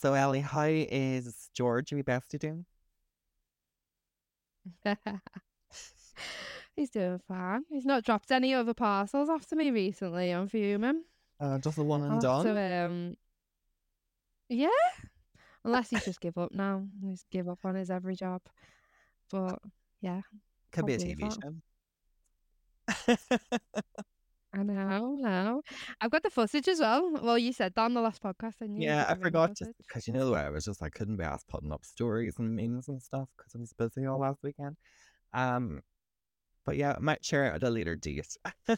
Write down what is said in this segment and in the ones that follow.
So, Ellie, how is George, we bestie doing? He's doing fine. He's not dropped any other parcels after me recently. I'm fuming. Uh, just the one and done. to, um, yeah. Unless he's just give up now. He's give up on his every job. But yeah, Could be a TV show. I know, I know. I've got the footage as well. Well, you said that on the last podcast, didn't you? yeah, I You've got the forgot just because you know the way I was just I couldn't be asked putting up stories and memes and stuff because I was busy all last weekend. Um, but yeah, I might share it at a later date.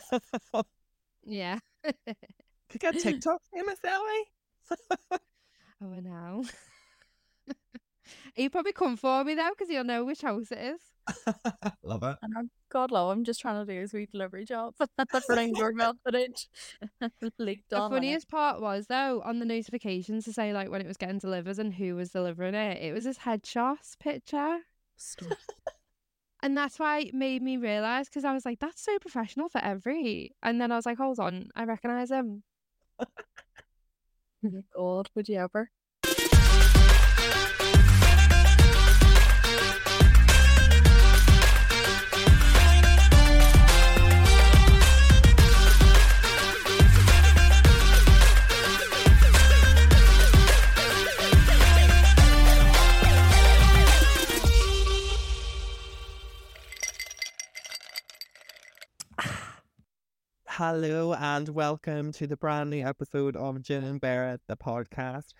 Yeah. Could get TikTok famous, Ellie. Oh, I know. He'll probably come for me though, because you'll know which house it is. Love it. And I'm, God love, I'm just trying to do a sweet delivery job. for ring doorbell footage. Leaked The on. funniest part was though on the notifications to say like when it was getting delivered and who was delivering it. It was his headshot picture, Stop. and that's why it made me realize because I was like, "That's so professional for every." And then I was like, "Hold on, I recognize him." God, would you ever? Hello and welcome to the brand new episode of Gin and Bare It, the podcast.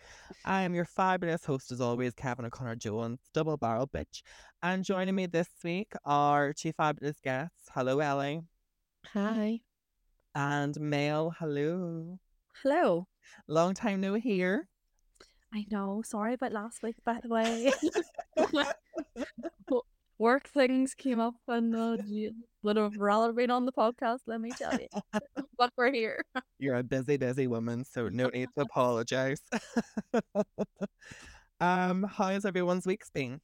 I am your fabulous host, as always, Kevin O'Connor Jones, double barrel bitch. And joining me this week are two fabulous guests. Hello, Ellie. Hi. And Mel. Hello. Hello. Long time no here. I know. Sorry about last week, by the way. Work things came up and uh, you would have rather been on the podcast, let me tell you. but we're here. You're a busy, busy woman, so no need to apologize. um, how has everyone's weeks been?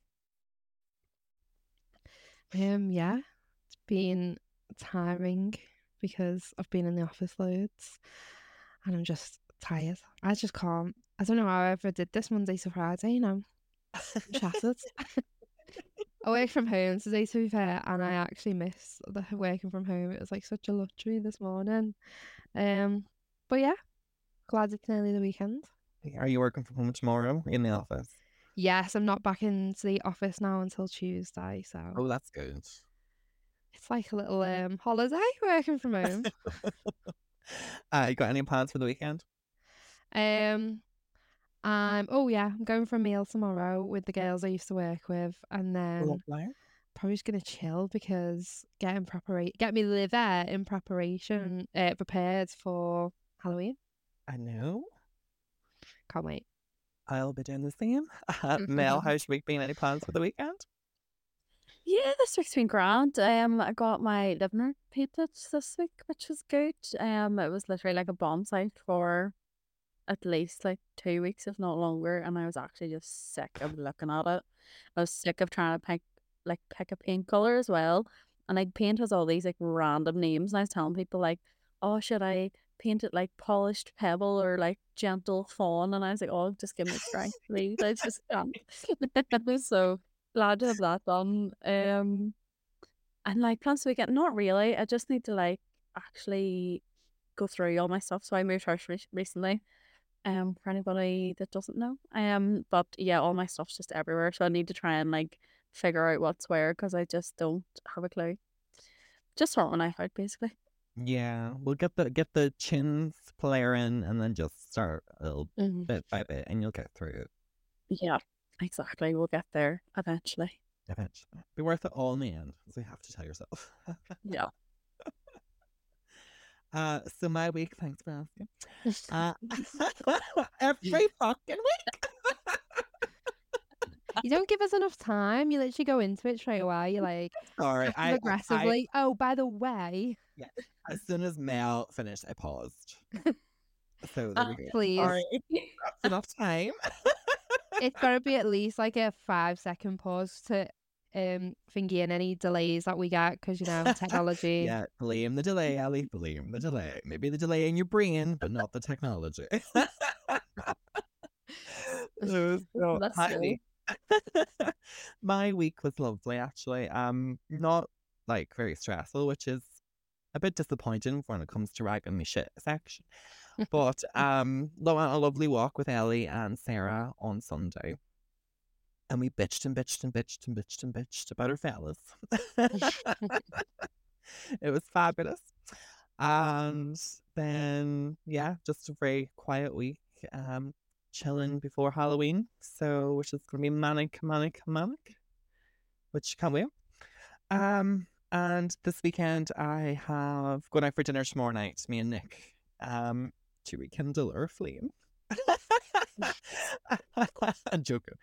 Um, yeah, it's been tiring because I've been in the office loads, and I'm just tired. I just can't. I don't know how I ever did this Monday to Friday. You know, I'm shattered. I work from home today, to be fair, and I actually miss the working from home. It was like such a luxury this morning. Um, but yeah, glad it's nearly the weekend. Are you working from home tomorrow in the office? Yes, I'm not back into the office now until Tuesday, so Oh, that's good. it's like a little um holiday working from home. uh, you got any plans for the weekend? Um, um, oh yeah, I'm going for a meal tomorrow with the girls I used to work with, and then Lovely. probably just gonna chill because getting preparation, get me liver in preparation, uh, prepared for Halloween. I know. Can't wait. I'll be doing the same. Uh, Mel, how's your week been? Any plans for the weekend? Yeah, this week's been grand. Um, I got my living room painted this week, which was good. Um, it was literally like a bomb site for at least like two weeks, if not longer, and I was actually just sick of looking at it. I was sick of trying to pick like pick a paint color as well, and like paint has all these like random names, and I was telling people like, oh, should I paint it like polished pebble or like gentle fawn? And I was like, oh, just give me strength, please. I just can't. so glad to have that done. Um, and like plans weekend, not really. I just need to like actually go through all my stuff. So I moved house re- recently. Um, for anybody that doesn't know, I um, but yeah, all my stuff's just everywhere. So I need to try and like figure out what's where because I just don't have a clue. Just sort one out basically. Yeah, we'll get the get the chins player in, and then just start a little Mhm. bit by bit, and you'll get through it Yeah, exactly. We'll get there eventually. eventually. Be worth it all in the end, as you have to tell yourself. Yeah. Uh, so my week, thanks for asking. Uh, every fucking week. You don't give us enough time. You literally go into it straight away. You're like Sorry, I, passive I, I aggressively. oh, by the way, as soon as Mel finished, I paused. So there please, Sorry. That's enough time. it's got to be at least like a five second pause to um thingy in any delays that we get because you know technology. Yeah, blame the delay, Ellie. Blame the delay. Maybe the delay in your brain, but not the technology. so That's my week. my week was lovely actually. Um, not like very stressful, which is a bit disappointing when it comes to ragging me shit section. But um, went on a lovely walk with Ellie and Sarah on Sunday. And we bitched and bitched and bitched and bitched and bitched about our fellas. it was fabulous. And then, yeah, just a very quiet week, um, chilling before Halloween. So, which is going to be manic, manic, manic, which can't wait. Um, and this weekend, I have going out for dinner tomorrow night, me and Nick, um, to rekindle our flame. I'm joking.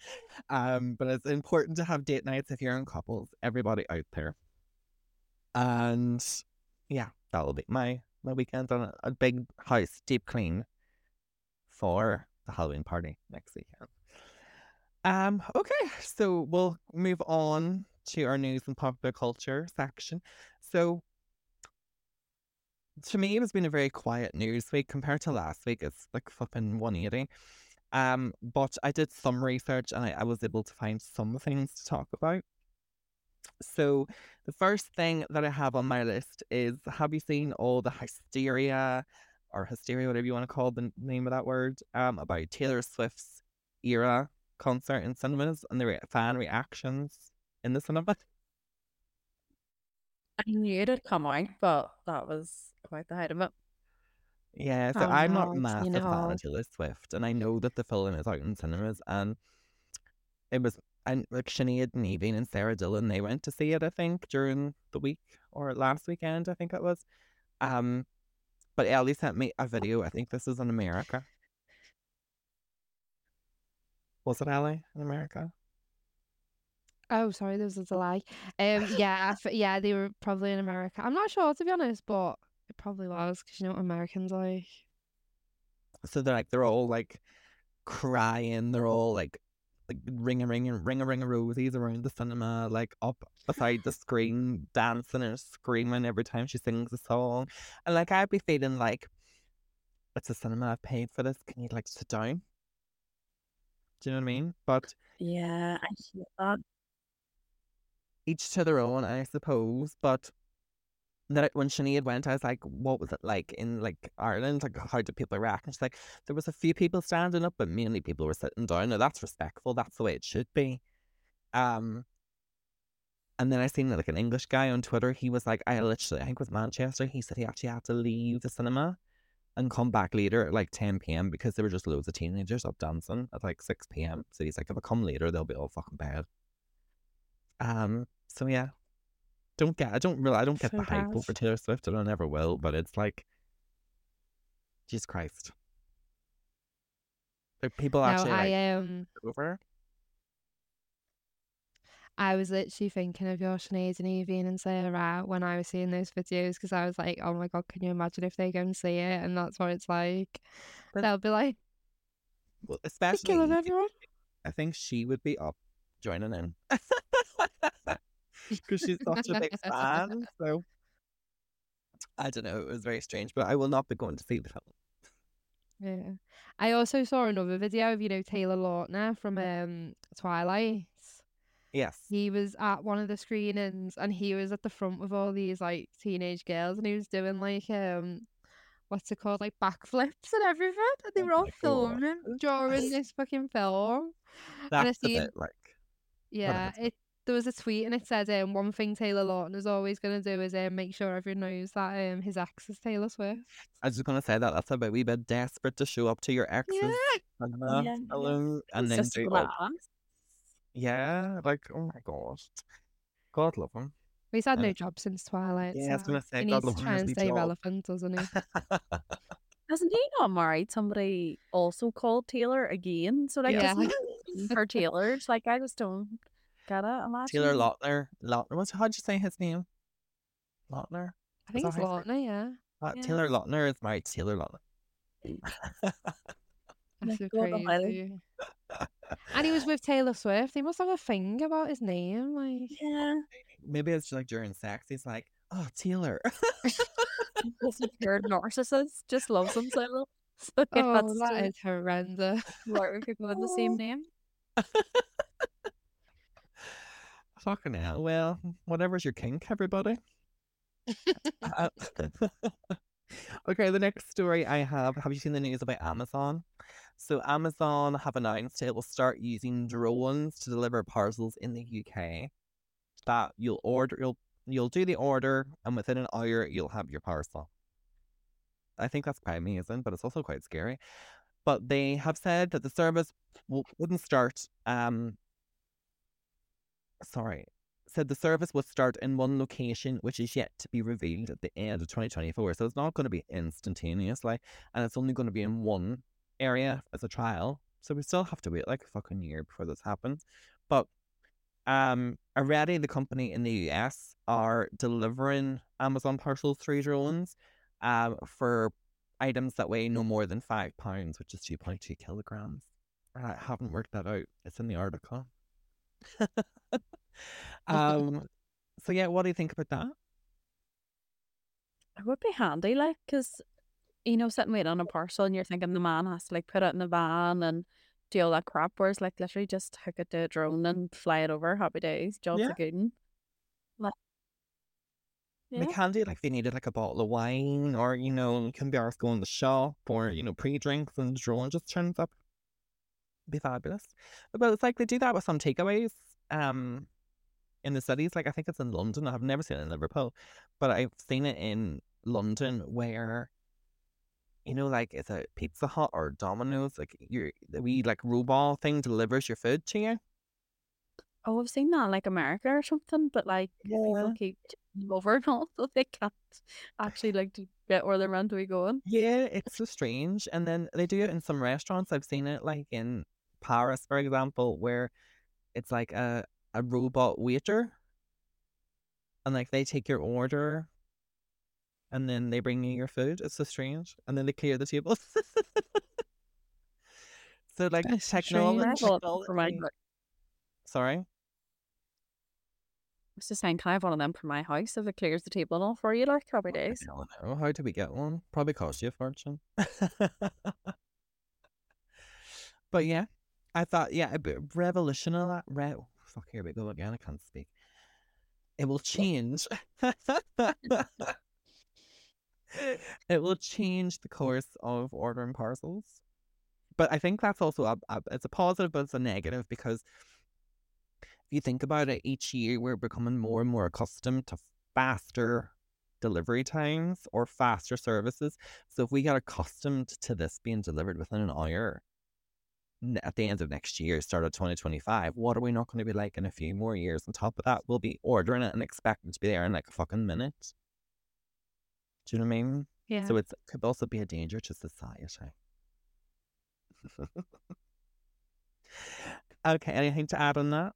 Um, but it's important to have date nights if you're in couples, everybody out there. And yeah, that'll be my my weekend on a, a big house deep clean for the Halloween party next weekend. Um, okay, so we'll move on to our news and popular culture section. So to me, it's been a very quiet news week compared to last week. It's like flipping 180. Um, but I did some research and I, I was able to find some things to talk about. So the first thing that I have on my list is have you seen all the hysteria or hysteria, whatever you want to call the name of that word, um, about Taylor Swift's era concert in cinemas and the re- fan reactions in the cinema? I knew it'd come out, but that was quite the height of it. Yeah, so Oh, I'm no, not a I've massive fan of Taylor Swift, and I know that the film is out in cinemas, and it was and like Sinead and Evie and Sarah Dillon, they went to see it, I think, during the week or last weekend, I think it was. Um, but Ellie sent me a video. I think this is in America. Was it Ellie in America? Oh, sorry, there was a delay. Um, yeah, yeah, they were probably in America. I'm not sure to be honest, but it probably was because you know what Americans like. So they're like they're all like crying. They're all like like ring a ring ring a ring a rosies around the cinema, like up beside the screen, dancing and screaming every time she sings a song. And like I'd be feeling like it's a cinema, I've paid for this. Can you like sit down? Do you know what I mean? But Yeah, I hate that. each to their own, I suppose. But that when Sinead went, I was like, what was it like in like Ireland? Like, how did people react? And she's like, there was a few people standing up, but mainly people were sitting down. Now that's respectful. That's the way it should be. Um, and then I seen like an English guy on Twitter. He was like, I literally, I think it was Manchester. He said he actually had to leave the cinema and come back later at like 10 p.m. because there were just loads of teenagers up dancing at like 6 p.m. So he's like, if I come later, they'll be all fucking bad. Um. So yeah, don't get. I don't really. I don't get So the hype bad. over Taylor Swift, and I never will. But it's like, Jesus Christ. Like people No, actually like, I um, over. I was literally thinking of your Sinead and Evie and Sarah when I was seeing those videos because I was like, oh my god, can you imagine if they go and see it and that's what it's like? But- They'll be like, Well, especially killing everyone. I think she would be up joining in because she's such a big fan. So I don't know. It was very strange, but I will not be going to see the film. Yeah. I also saw another video of, you know, Taylor Lautner from um Twilight. Yes. He was at one of the screenings and he was at the front with all these like teenage girls and he was doing like um what's it called? Like backflips and everything. And they Oh were all filming during this fucking film. And I That's a bit like yeah, it there was a tweet and it said um one thing Taylor Lautner is always gonna do is um make sure everyone knows that um his ex is Taylor Swift. I was just gonna say that that's a bit wee bit desperate to show up to your ex's Yeah. cinema Yeah. alone and It's then just do for. Yeah, like oh my gosh, God love him. He's had no Uh, job since Twilight. Yeah, I was gonna say he God needs love to him. try has and stay job. relevant, doesn't he? Hasn't he not married somebody also called Taylor again? So like, Yeah. yeah. for Taylor's, like I just don't get it. Imagine. Taylor Lautner, Lautner. What's how'd you say his name? Lautner. I think it's how you say Lautner, yeah. Uh, Yeah. Taylor Lautner is married to Taylor Lautner. That's so God crazy. and he was with Taylor Swift. He must have a thing about his name. Like, Yeah. Maybe it's like during sex. He's like, oh Taylor. This weird narcissist just loves himself. So yeah, Oh, that's that true. is horrendous. Work with people with the same name. Fucking hell. Well, whatever's your kink, everybody. Uh, okay, the next story I have. Have you seen the news about Amazon? So Amazon have announced it will start using drones to deliver parcels in the UK. That you'll order, you'll you'll do the order, and within an hour you'll have your parcel. I think that's quite amazing, but it's also quite scary. But they have said that the service will, wouldn't start. Um, sorry, said the service would start in one location, which is yet to be revealed at the end of 2024. So it's not going to be instantaneous, like, and it's only going to be in one area as a trial. So we still have to wait like a fucking year before this happens. But um, already the company in the US are delivering Amazon parcels through drones, um, for items that weigh no more than five pounds, which is 2.2 kilograms. And I haven't worked that out. It's in the article. um, so yeah, what do you think about that? It would be handy, like, because you know, sitting waiting on a parcel, and you're thinking the man has to like put it in the van and do all that crap. Whereas, like, literally just hook it to a drone and fly it over. Happy days, job's Yeah. a good. Like, yeah, can do like they needed like a bottle of wine, or you know, can be asked going to the shop, or you know, pre-drinks, and the drone just turns up. Be fabulous. But it's like they do that with some takeaways. Um, in the cities, like I think it's in London. I've never seen it in Liverpool, but I've seen it in London where, you know, like it's a Pizza Hut or Domino's, like your the wee like robot thing delivers your food to you. oh, I've seen that like America or something, but like Yeah. people keep over and all, so they can't actually like to get where they're meant to be going. Yeah, it's so strange. And then they do it in some restaurants. I've seen it like in Paris, for example, where it's like a, a robot waiter and like they take your order and then they bring you your food. It's so strange. And then they clear the tables. so like That's so technology. I have my. Sorry. I was just saying, can I have one of them for my house if it clears the table and all for you, like happy oh, I don't know. How do we get one? Probably cost you a fortune. but yeah, I thought, yeah, a bit revolutionary. Re- oh, fuck, here we go again. I can't speak. It will change. it will change the course of ordering parcels. But I think that's also a, a it's a positive, but it's a negative because if you think about it, each year we're becoming more and more accustomed to faster delivery times or faster services. So if we get accustomed to this being delivered within an hour at the end of next year, start of 2025, what are we not going to be like in a few more years? On top of that, we'll be ordering it and expecting to be there in like a fucking minute. Do you know what I mean? Yeah. So it's, it could also be a danger to society. okay, anything to add on that?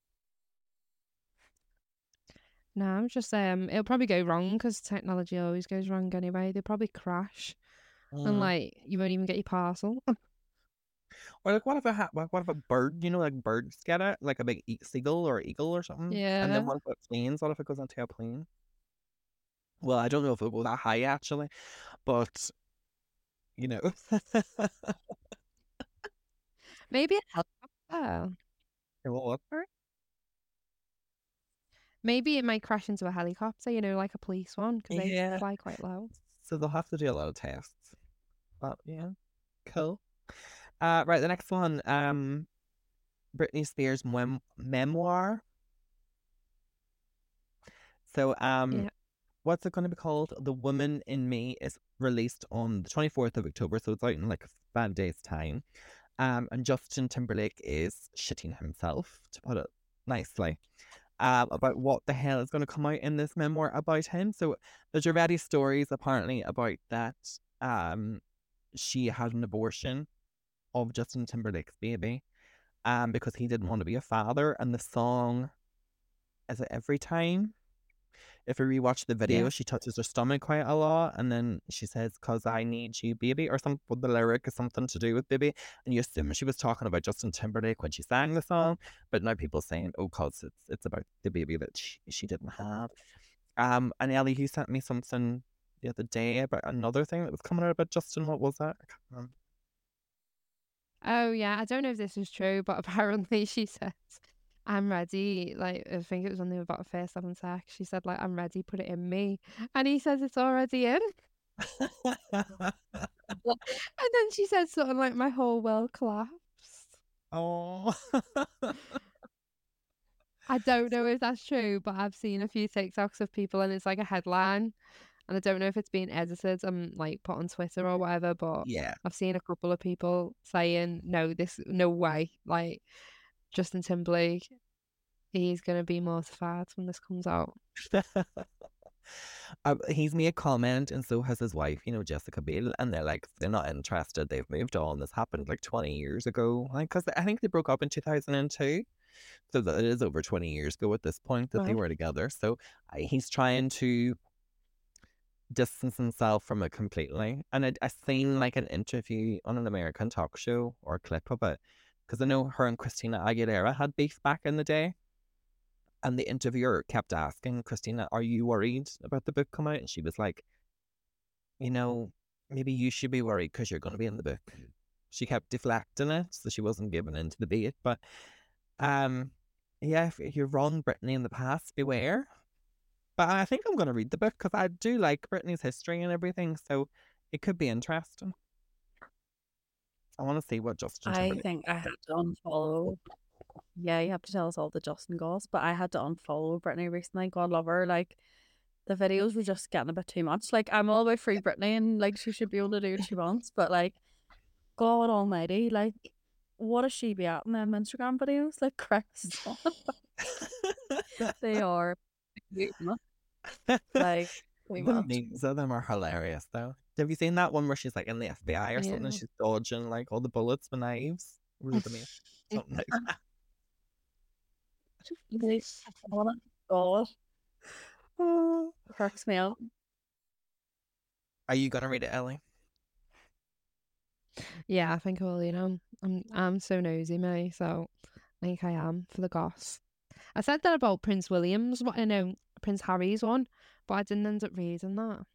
No, I'm just um, it'll probably go wrong because technology always goes wrong anyway. They'll probably crash, and Mm. like you won't even get your parcel. Or like, what if a ha- what what if a bird? You know, like birds get it, like a big e- seagull or eagle or something. Yeah. And then what if it planes? What if it goes onto a plane? Well, I don't know if it'll go that high actually, but you know, Maybe a helicopter. Oh. it will what? Maybe it might crash into a helicopter. You know, like a police one because they Yeah. fly quite low. So they'll have to do a lot of tests. But yeah, cool. Uh, right, the next one, um, Britney Spears' mem- memoir. So, um, Yeah. what's it going to be called? The Woman in Me is released on the 24th of October, so it's out in like five days' time. Um, and Justin Timberlake is shitting himself, to put it nicely, um, about what the hell is going to come out in this memoir about him. So, there's already stories apparently about that um, she had an abortion of Justin Timberlake's baby um, because he didn't want to be a father. And the song, is it Every Time? If you rewatch the video, Yeah. she touches her stomach quite a lot, and then she says, "Cause I need you, baby," or something. The lyric is something to do with baby, and you assume she was talking about Justin Timberlake when she sang the song, but now people saying, "Oh, cause it's it's about the baby that she, she didn't have." Um, and Ellie, you sent me something the other day about another thing that was coming out about Justin. What was that? I can't remember. Oh yeah, I don't know if this is true, but apparently she says, "I'm ready." Like I think it was they were about first having sex. She said, "Like I'm ready, put it in me," and he says it's already in. And then she said something like, "My whole world collapsed." oh. I don't know if that's true, but I've seen a few TikToks of people, and it's like a headline, and I don't know if it's been edited and like put on Twitter or whatever, but yeah. I've seen a couple of people saying, "No, this, no way!" Like Justin Timberlake, he's gonna be mortified when this comes out. Uh, he's made a comment, and so has his wife, you know, Jessica Biel, and they're like, they're not interested. They've moved on. This happened like 20 years ago. Like, because I think they broke up in 2002. So that it is over 20 years ago at this point that they were together. So I, he's trying to distance himself from it completely. And I, I seen like an interview on an American talk show or a clip of it because I know her and Christina Aguilera had beef back in the day. And the interviewer kept asking Christina, Are you worried about the book coming out? And she was like, You know, maybe you should be worried because you're going to be in the book. She kept deflecting it, so she wasn't giving in to the bait. But um, yeah, if you're wrong, Britney, in the past, beware. But I think I'm going to read the book because I do like Britney's history and everything, so it could be interesting. I want to see what Justin I think I had to unfollow. Yeah, you have to tell us all the Justin goss, but I had to unfollow Britney recently. God love her. Like the videos were just getting a bit too much. Like I'm all about free Britney and like she should be able to do what she wants, but like God Almighty, like what does she be at in them Instagram videos? Like Chris, they are like too the memes of them are hilarious, though. Have you seen that one where she's like in the FBI or something? Yeah. and She's dodging like all the bullets with knives. Really was it the meme? Something like that. God, Oh. cracks me up. Are you gonna read it, Ellie? Yeah, I think I will. You know, I'm I'm so nosy, me. So I think I am for the goss. I said that about Prince William's, what I know, Prince Harry's one, but I didn't end up reading that.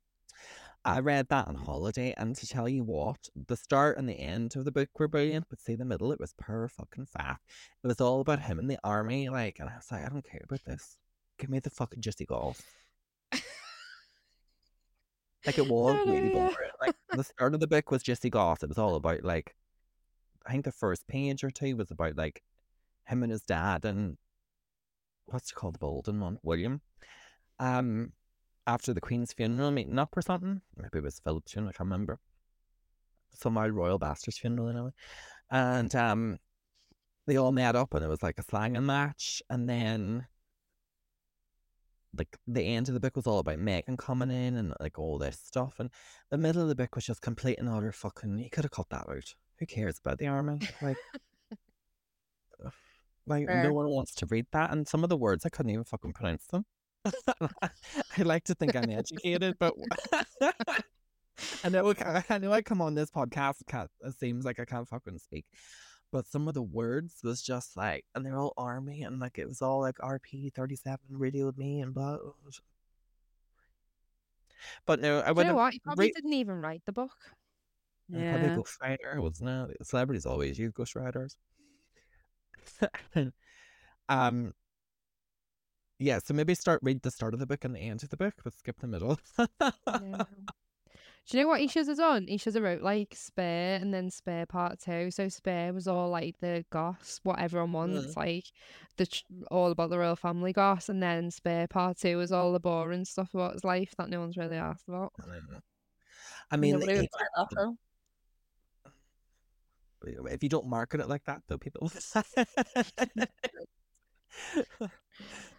I read that on holiday, and to tell you what, the start and the end of the book were brilliant, but see the middle, it was pure fucking fat. It was all about him in the army, like, and I was like, I don't care about this. Give me the fucking Jesse Golf. Like it was really boring. Like the start of the book was Jesse Goss. It was all about like, I think the first page or two was about like him and his dad and what's it called the Bolden one, William. Um, after the Queen's funeral, meeting up or something. Maybe it was Philip's funeral. I can't remember. Some old royal bastard's funeral anyway, and um, they all met up and it was like a slanging match, and then like the end of the book was all about Meghan coming in and like all this stuff, and the middle of the book was just complete and utter fucking. You could have cut that out. Who cares about the army? Like, like Fair. no one wants to read that, and some of the words I couldn't even fucking pronounce them. I like to think I'm educated, but I know I I know I come on this podcast. It seems like I can't fucking speak, but some of the words was just like, and they're all army, and like it was all like RP thirty seven radioed me and blah. But no, I Do you know what? He probably re- didn't even write the book. probably Yeah. ghostwriter, wasn't it? Celebrities always use ghostwriters. um, yeah. So maybe start read the start of the book and the end of the book, but skip the middle. Yeah. Do you know what he should have done? He should have wrote like Spare and then Spare Part Two. So Spare was all like the goss, what everyone wants, like the all about the royal family goss, and then Spare Part Two was all the boring stuff about his life that no one's really asked about. I. I mean, Nobody would he- buy that though. If you don't market it like that, though, people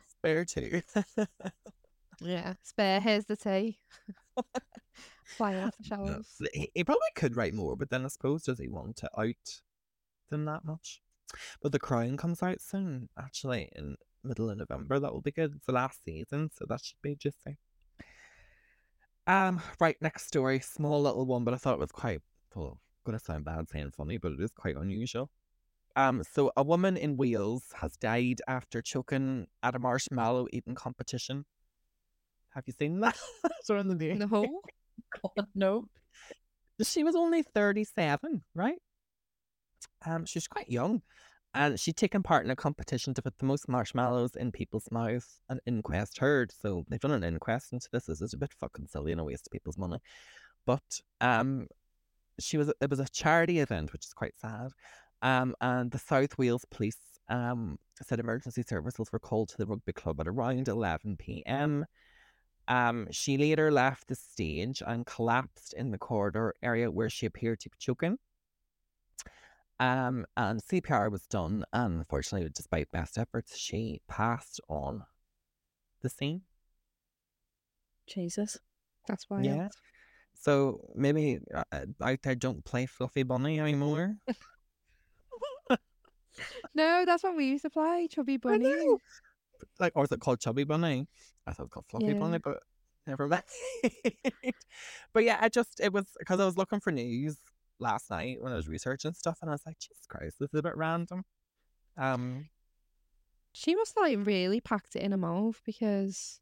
spare two. Yeah, Spare. Here's the tea. Flying off the No, he, he probably could write more, but then I suppose does he want to out them that much? But The Crown comes out soon, actually, in middle of November. That will be good. It's the last season, so that should be juicy. Um, right, next story, small little one, but I thought it was quite well, gonna sound bad saying funny, but it is quite unusual. Um, so a woman in Wales has died after choking at a marshmallow eating competition. Have you seen that? On the news. No. God, no. She was only 37, right? Um, she was quite young, and she'd taken part in a competition to put the most marshmallows in people's mouths. An inquest heard, so they've done an inquest into this. This is a bit fucking silly and a waste of people's money. But um, she was it was a charity event, which is quite sad. Um, and the South Wales Police um said emergency services were called to the rugby club at around eleven p.m. Um, she later left the stage and collapsed in the corridor area where she appeared to be choking. Um, and CPR was done, and unfortunately, despite best efforts, she passed on the scene. Jesus. That's why. Yeah. So maybe uh, I, I don't play Fluffy Bunny anymore. No, that's what we used to play. Chubby bunny. Like, or is it called Chubby Bunny? I thought it was called Fluffy Yeah. Bunny, but never mind. but yeah, I just, it was because I was looking for news last night when I was researching stuff, and I was like, Jesus Christ, this is a bit random. Um, She must like really packed it in a mouth because,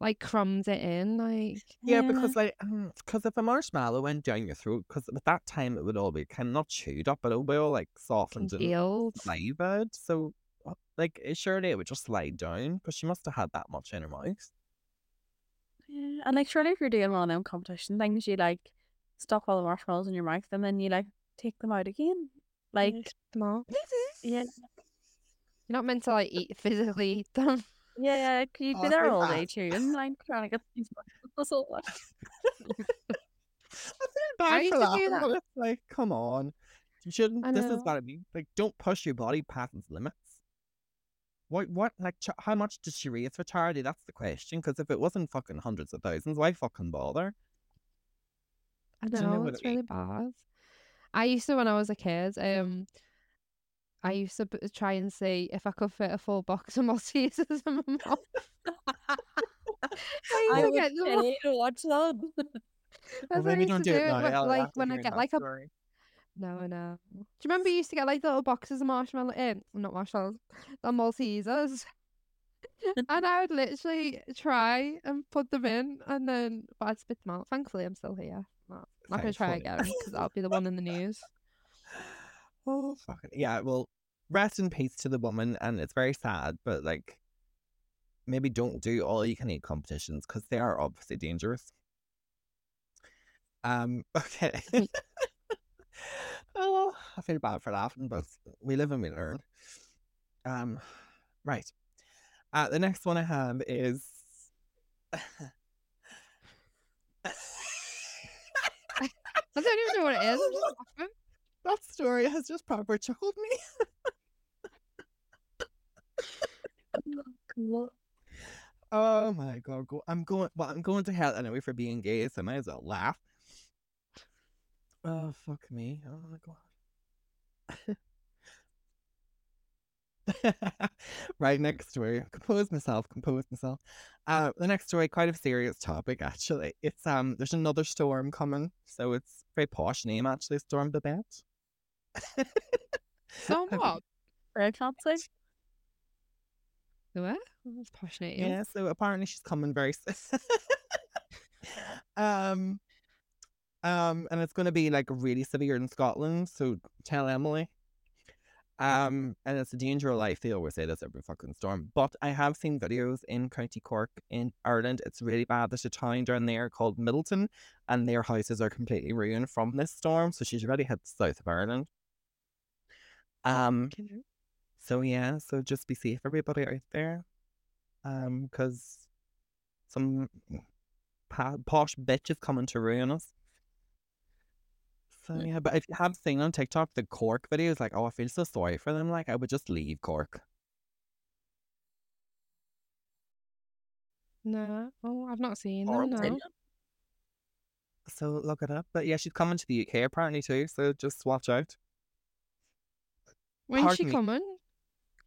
like, crumbs it in. Like, yeah, because like, because if a marshmallow went down your throat, because at that time it would all be kind of not chewed up, but it would be all like softened and congealed. flavored. So, uh, like, it- surely it would just slide down because she must have had that much in her mouth. Yeah. And like surely if you're doing one of them competition things, you like stuff all the marshmallows in your mouth and then you like take them out again. Like Them all. yeah. You're not meant to like eat physically eat them. Yeah, yeah, c- you'd Oh, be there feel all day chewing, like trying to get these all. I feel I bad for that, that. it's like, come on. You shouldn't. This is know. what I mean. Like, don't push your body past its limits. What? What? Like, ch- how much does she raise for charity? That's the question. Because if it wasn't fucking hundreds of thousands, why fucking bother? I Do you know know, it's I mean? really bad. I used to when I was a kid. Um, I used to b- uh, try and see if I could fit a full box of Maltesers in my mouth. I used to get them all- pay to watch that. That's what I used to do. now. when- I'll like when I get that like a no, I know. Do you remember you used to get like little boxes of marshmallow in? Not marshmallows, the Maltesers. and I would literally try and put them in, and then but I'd spit them out. Thankfully, I'm still here. Not, not gonna try again because I'll be the one in the news. Oh fucking yeah. Well, rest in peace to the woman, and it's very sad. But like, maybe don't do all you can eat competitions because they are obviously dangerous. Um. Okay. oh, I feel bad for laughing, but we live and we learn. Um. Right. Uh, the next one I have is. I don't even know what it is. I'm just laughing. that story has just proper chuckled me. Oh my god, go, I'm going. Well, I'm going to hell anyway for being gay, so I might as well laugh. Oh fuck me! Oh my god. right next story. Compose myself. Compose myself. Uh, the next story, quite a serious topic actually. It's um, there's another storm coming, so it's very posh name actually. Storm Babet. So what? Very fancy. The what? That's passionate. Yeah, so apparently she's coming very soon. um, um, and it's going to be like really severe in Scotland. So tell Emily. Um, and it's a danger of life. They always say this every fucking storm. But I have seen videos in County Cork in Ireland. It's really bad. There's a town down there called Midleton, and their houses are completely ruined from this storm. So she's already hit south of Ireland. Um, so yeah, so just be safe, everybody out there. Um, because some pa- posh bitch is coming to ruin us. So yeah, but if you have seen on TikTok the Cork videos, like, oh, I feel so sorry for them. Like, I would just leave Cork. No. Oh, I've not seen them. No. So look it up. But yeah, she's coming to the UK apparently too. So just watch out. When's she Pardon me. coming?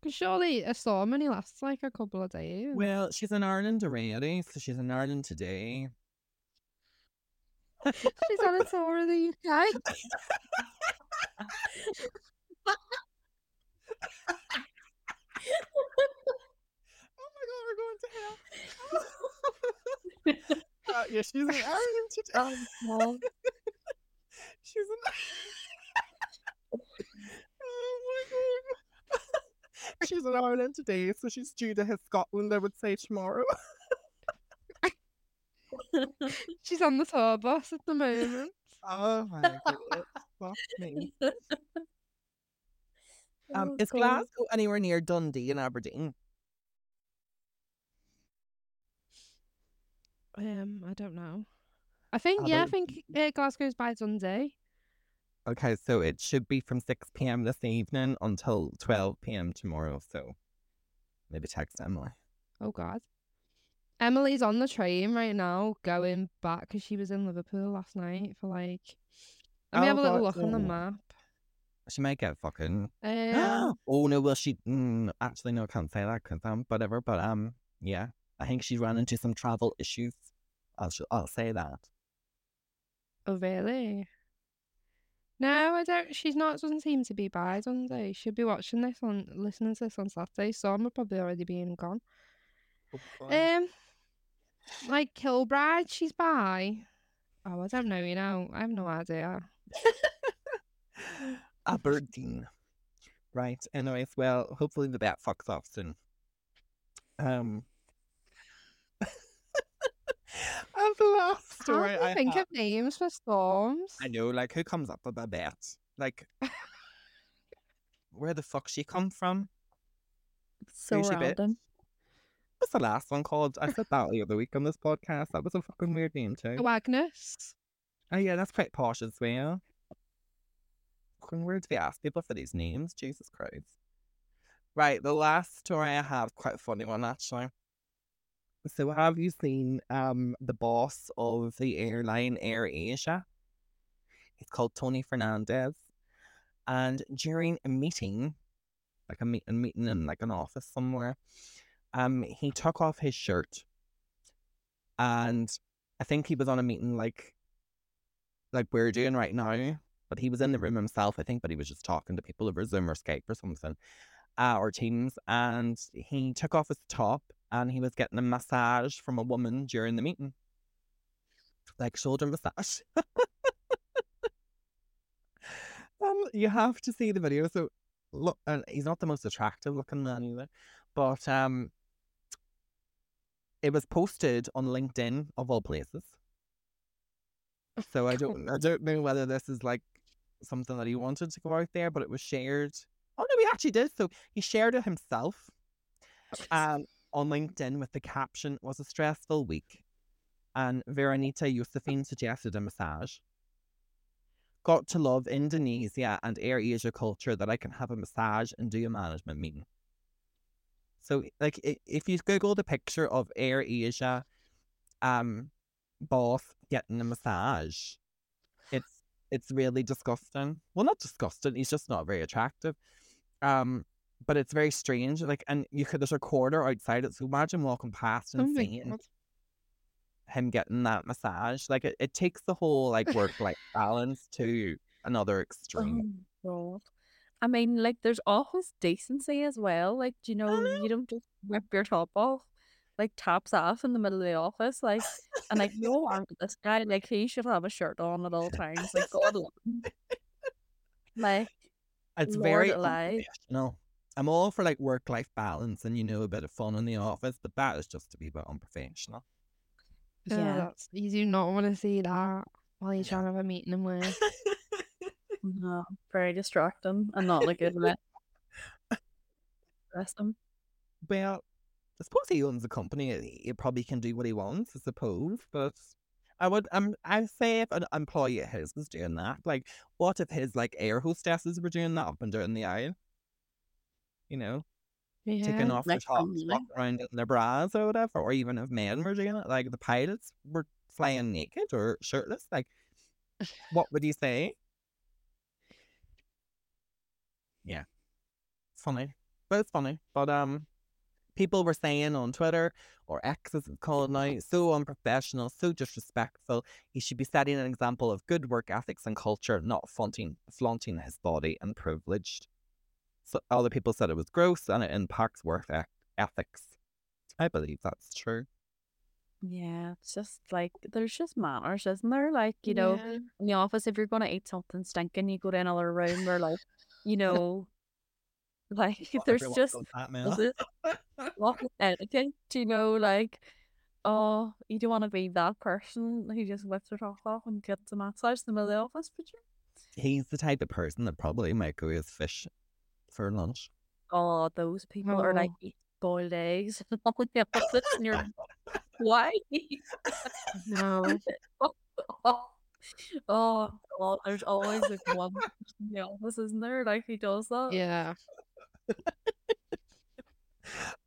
'Cause surely a storm only lasts like a couple of days. Well, she's in Ireland already, so she's in Ireland today. She's on a tour of the UK. Oh my god, we're going to hell. uh, yeah, she's in Ireland today. Oh, no. She's in. She's in Ireland today, so she's due to hit Scotland, I would say, tomorrow. She's on the tour bus at the moment. oh my goodness. Fuck me. Um, Oh, is God. Glasgow anywhere near Dundee and Aberdeen? Um, I don't know. I think yeah, I think uh, Glasgow's by Dundee. Okay, so it should be from 6 p.m. this evening until 12 p.m. tomorrow. So maybe text Emily. Oh God. Emily's on the train right now, going back because she was in Liverpool last night for like. Let me Oh, have a little God, look on the map. She might get fucking. Um, oh no, well she mm, actually no, I can't say that because um whatever. But um yeah, I think she ran into some travel issues. I'll I'll say that. oh really? No, I don't. She's not. Doesn't seem to be by Dundee. She'll be watching this on, listening to this on Saturday. Summer probably already being gone. Um, like Kilbride, she's by. Oh, I don't know. You know, I have no idea. Aberdeen. Right. Anyways, well, hopefully the bat fucks off soon. Um. And the last How story do you I think of names for storms? I know, like, who comes up with a bat? Like, where the fuck she come from? So Who's random. What's the last one called? I said that the other week on this podcast. That was a fucking weird name too. Oh, Agnes. Oh yeah, that's quite posh as well. Fucking weird to be asked people for these names. Jesus Christ. Right, the last story I have, quite a funny one actually. So have you seen um the boss of the airline Air Asia? He's called Tony Fernandes. And during a meeting, like a meet a meeting in like an office somewhere, um, he took off his shirt. And I think he was on a meeting like like we're doing right now, but he was in the room himself, I think, but he was just talking to people over Zoom or Skype or something, uh, or Teams, and he took off his top and he was getting a massage from a woman during the meeting, like shoulder massage. um, you have to see the video. So look, and he's not the most attractive looking man either, but um, it was posted on LinkedIn of all places. So I don't I don't know whether this is like something that he wanted to go out there, but it was shared. Oh no, he actually did. So he shared it himself um, on LinkedIn with the caption was a stressful week. And Veronita Josephine suggested a massage. Got to love Indonesia and Air Asia culture that I can have a massage and do a management meeting. So, like, if you Google the picture of Air Asia, um, boss getting a massage, it's it's really disgusting. Well, not disgusting. He's just not very attractive. Um, but it's very strange. Like, and you could there's a recorder outside it. So imagine walking past Oh and my seeing him getting that massage. Like, it, it takes the whole like work life balance to another extreme. Oh. I mean, like, there's always decency as well. Like, do you know, know. you don't just rip your top off, like tops off in the middle of the office, like, and like, no, I'm this guy, like, he should have a shirt on at all times. Like, God, like, It's Lord very alive. unprofessional. I'm all for like work life balance and you know a bit of fun in the office, but that is just to be a bit unprofessional. Yeah, yeah, you do not want to see that while you're Yeah. trying to have a meeting and work. no, very distracting and not in a good way. Rest him. Well, I suppose he owns the company. He he probably can do what he wants, I suppose. But I would, um, I'd say if an employee of his was doing that, like, what if his like air hostesses were doing that up and down the aisle? You know, taking Yeah. off their like, tops, really? walking around in their bras or whatever, or even if men were doing it, like the pilots were flying naked or shirtless. Like, what would you say? Yeah, it's funny, but it's funny. But um, people were saying on Twitter or X as it's called now, so unprofessional, so disrespectful. He should be setting an example of good work ethics and culture, not flaunting flaunting his body and privileged. So other people said it was gross and it impacts work ethics. I believe that's true. Yeah, it's just like there's just manners, isn't there? Like, you know, Yeah. in the office, if you're gonna eat something stinking, you go to another room where like, you know, Like Well, there's just does that, Mel. does it what etiquette, you know, like oh, you don't want to be that person who just whips her top off and gets a massage in the middle of the office, but you He's the type of person that probably might go with fish for lunch. oh, those people are like Oh. boiled eggs and all the office, and you're why? No. oh, oh, well, there's always like one person in the office, isn't there? Like he does that? Yeah.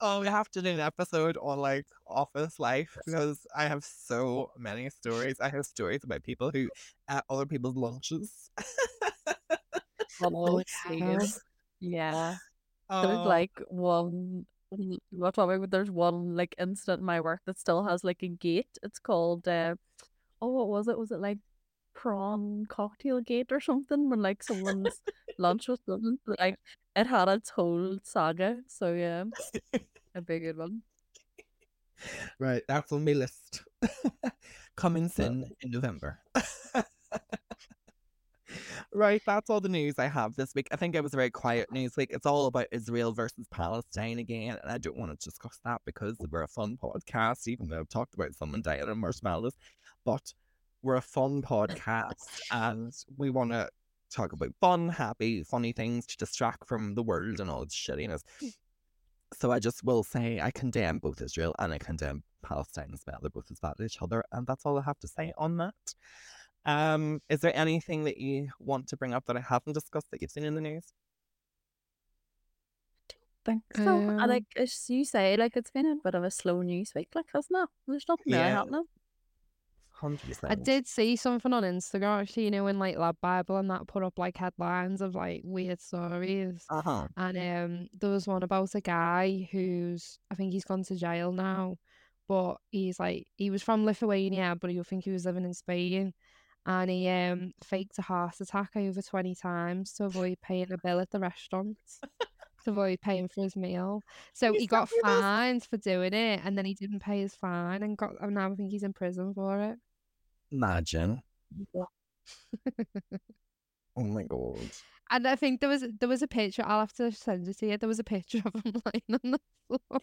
Oh, we have to do an episode on like office life because I have so many stories. I have stories about people who at other people's lunches. Oh, yeah. serious. Yeah. oh, There's like one w- what topic but there's one like incident in my work that still has like a gate. It's called uh oh what was it? Was it like prawn cocktail gate or something when like someone's lunch was done? Like it had its whole saga. So yeah. A big good one. right, that's on my list. Coming soon in November. right, that's all the news I have this week. I think it was a very quiet news week. It's all about Israel versus Palestine again, and I don't want to discuss that because we're a fun podcast, even though I've talked about someone dying in marshmallows. But we're a fun podcast, and we want to talk about fun, happy, funny things to distract from the world and all its shittiness. So I just will say I condemn both Israel and I condemn Palestine as well. They're both as bad as each other, and that's all I have to say on that. Um, is there anything that you want to bring up that I haven't discussed that you've seen in the news? think so. I Um, like as you say, like it's been a bit of a slow news week, like hasn't it? There's nothing really happening. Hundred percent. I did see something on Instagram actually, you know, when like LADbible and that put up like headlines of like weird stories. Uh huh. And um there was one about a guy who's I think he's gone to jail now, but he's like he was from Lithuania, but you think he was living in Spain. And he um faked a heart attack over 20 times to avoid paying a bill at the restaurant. to avoid paying for his meal. So he got sent me this? fined for doing it and then he didn't pay his fine and got and now I think he's in prison for it. Imagine. Oh my god. And I think there was there was a picture. I'll have to send it to you. There was a picture of him lying on the floor.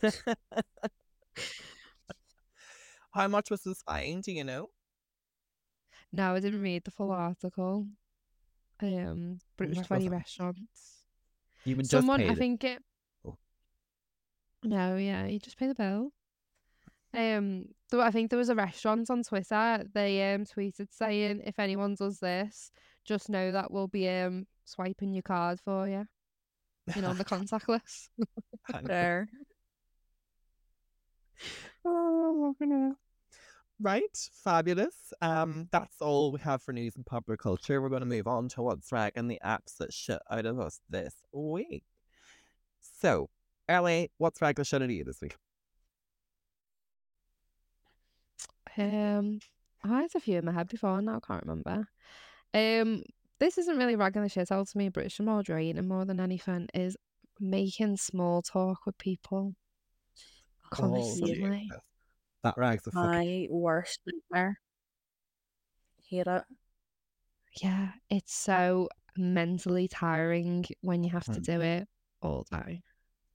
How much was this fine? Do you know? No, I didn't read the full article. Um, but it was twenty restaurants. You would Someone, I think it. Oh. No, yeah, you just pay the bill. Um, so I think there was a restaurant on Twitter. They um tweeted saying, "If anyone does this, just know that we'll be um swiping your card for you." You know, on the contactless. Thank There. Oh, fucking hell. Right, fabulous. Um, that's all we have for news and popular culture. We're going to move on to what's ragging the absolute shit out of us this week. So, Ellie, what's ragging the shit out of you this week? Um, I had a few in my head before, now I can't remember. Um, this isn't really ragging the shit out of me, but it's more draining more than anything. Is making small talk with people constantly. yes. That rags the fucking. My worst nightmare. Hate it. Yeah, it's so mentally tiring when you have to Mm. do it all day.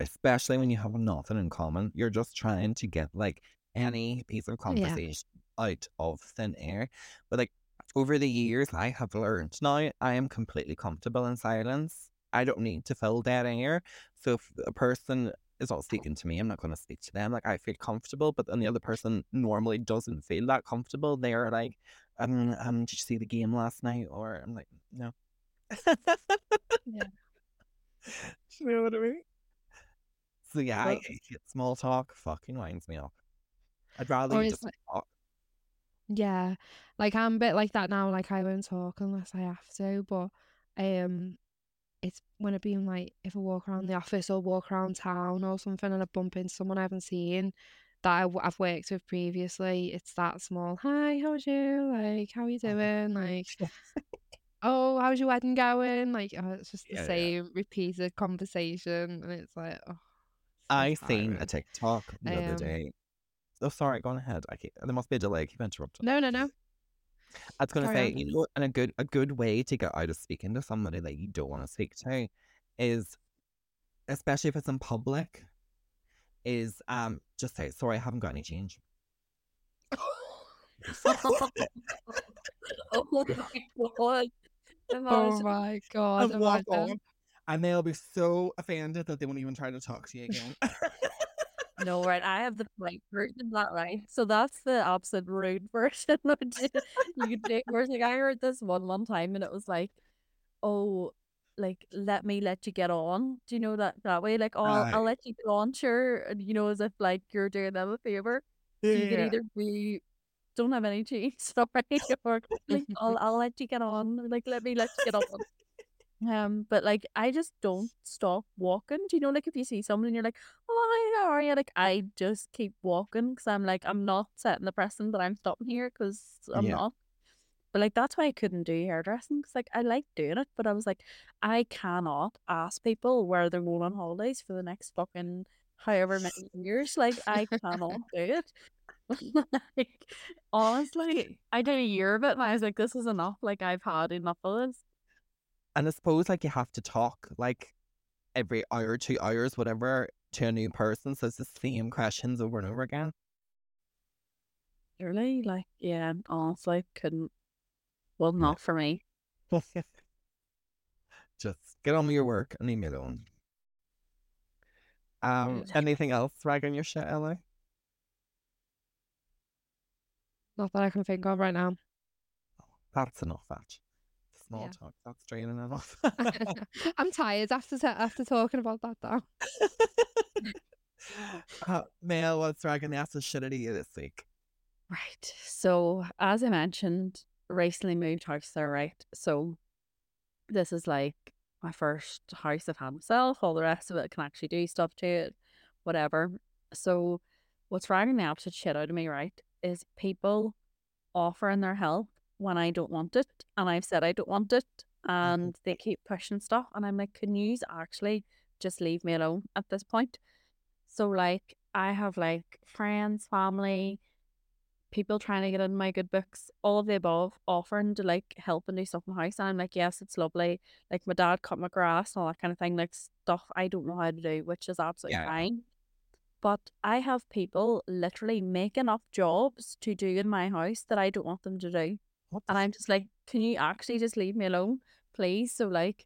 especially when you have nothing in common. You're just trying to get like any piece of conversation out of thin air. But like over the years, I have learned now I am completely comfortable in silence. I don't need to fill dead air. So if a person is not speaking to me, I'm not going to speak to them. Like I feel comfortable, but then the other person normally doesn't feel that comfortable. They're like, um, um, did you see the game last night? Or I'm like, no. Yeah. Do you know what I mean? So yeah, I Well- hate small talk. Fucking winds me up. I'd rather you just like- talk. Yeah, like I'm a bit like that now. Like I won't talk unless I have to, but um, it's when it being like if I walk around the office or walk around town or something and I bump into someone I haven't seen that I w- I've worked with previously. It's that small. Hi, how's you? Like, how are you doing? Like, oh, how's your wedding going? Like, oh, it's just the Yeah, yeah. same repeated conversation, and it's like, oh, so I seen a. TikTok the other Um, day. Oh, sorry, go on ahead. I keep, there must be a delay. I keep interrupting. No, no, no. I was going to say, on. you know, and a good a good way to get out of speaking to somebody that you don't want to speak to is especially if it's in public, is um just say sorry, I haven't got any change. oh my god. Oh my god! and walk on. And they'll be so offended that they won't even try to talk to you again. No, right. I have the polite version that, right? So that's the opposite rude version. which you take. Like, I heard this one one time, and it was like, "Oh, like let me let you get on." Do you know that that way? Like, "Oh, I'll, I'll let you get on, sure." And you know, as if like you're doing them a favor. So you can Yeah. either be don't have any cheese, sorry, or like I'll I'll let you get on. Like, let me let you get on. Um, but like I just don't stop walking. Do you know, like if you see someone and you're like, "Oh, hi, how are you?" Like I just keep walking because I'm like I'm not setting the precedent that I'm stopping here because I'm Yeah. not. But like that's why I couldn't do hairdressing because like I like doing it, but I was like, I cannot ask people where they're going on holidays for the next fucking however many years. Like I cannot do it. like honestly, I did a year of it and I was like, this is enough. Like I've had enough of this. And I suppose like you have to talk like every hour, two hours, whatever, to a new person. So it's the same questions over and over again. Really? Like, yeah, honestly, couldn't. Well, Yeah. not for me. Just get on with your work and leave me alone. Um, anything else ragging your shit, Ellie? Not that I can think of right now. That's enough, Atch. Small Yeah. talk. That's draining enough. I'm tired after ta- after talking about that though. uh, Mel, what's dragging the ass shit out of you this week? Right. So, as I mentioned, recently moved house there, right? So, this is like my first house I've had myself. All the rest of it can actually do stuff to it, whatever. So, what's dragging the absolute shit out of me, right, is people offering their help when I don't want it, and I've said I don't want it, mm-hmm. and they keep pushing stuff, and I'm like, can you actually just leave me alone at this point? So, like, I have like friends, family, people trying to get in my good books, all of the above, offering to like help and do stuff in the house. And I'm like, yes, it's lovely. Like my dad cut my grass and all that kind of thing, like stuff I don't know how to do, which is absolutely Yeah. fine. But I have people literally making up jobs to do in my house that I don't want them to do. And I'm just like, can you actually just leave me alone, please? So like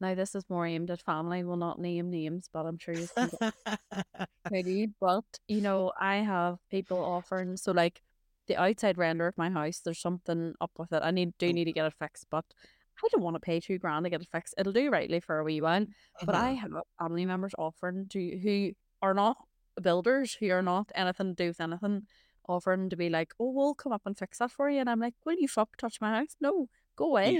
now this is more aimed at family. We'll not name names, but I'm sure you can get Maybe, but you know, I have people offering so like the outside render of my house, there's something up with it. I need do need to get it fixed, but I don't want to pay two grand to get it fixed. It'll do rightly for a wee while. But I have family members offering to who are not builders, who are not anything to do with anything, offering to be like, Oh, we'll come up and fix that for you. And I'm like, Will you fuck touch my house? No, go away.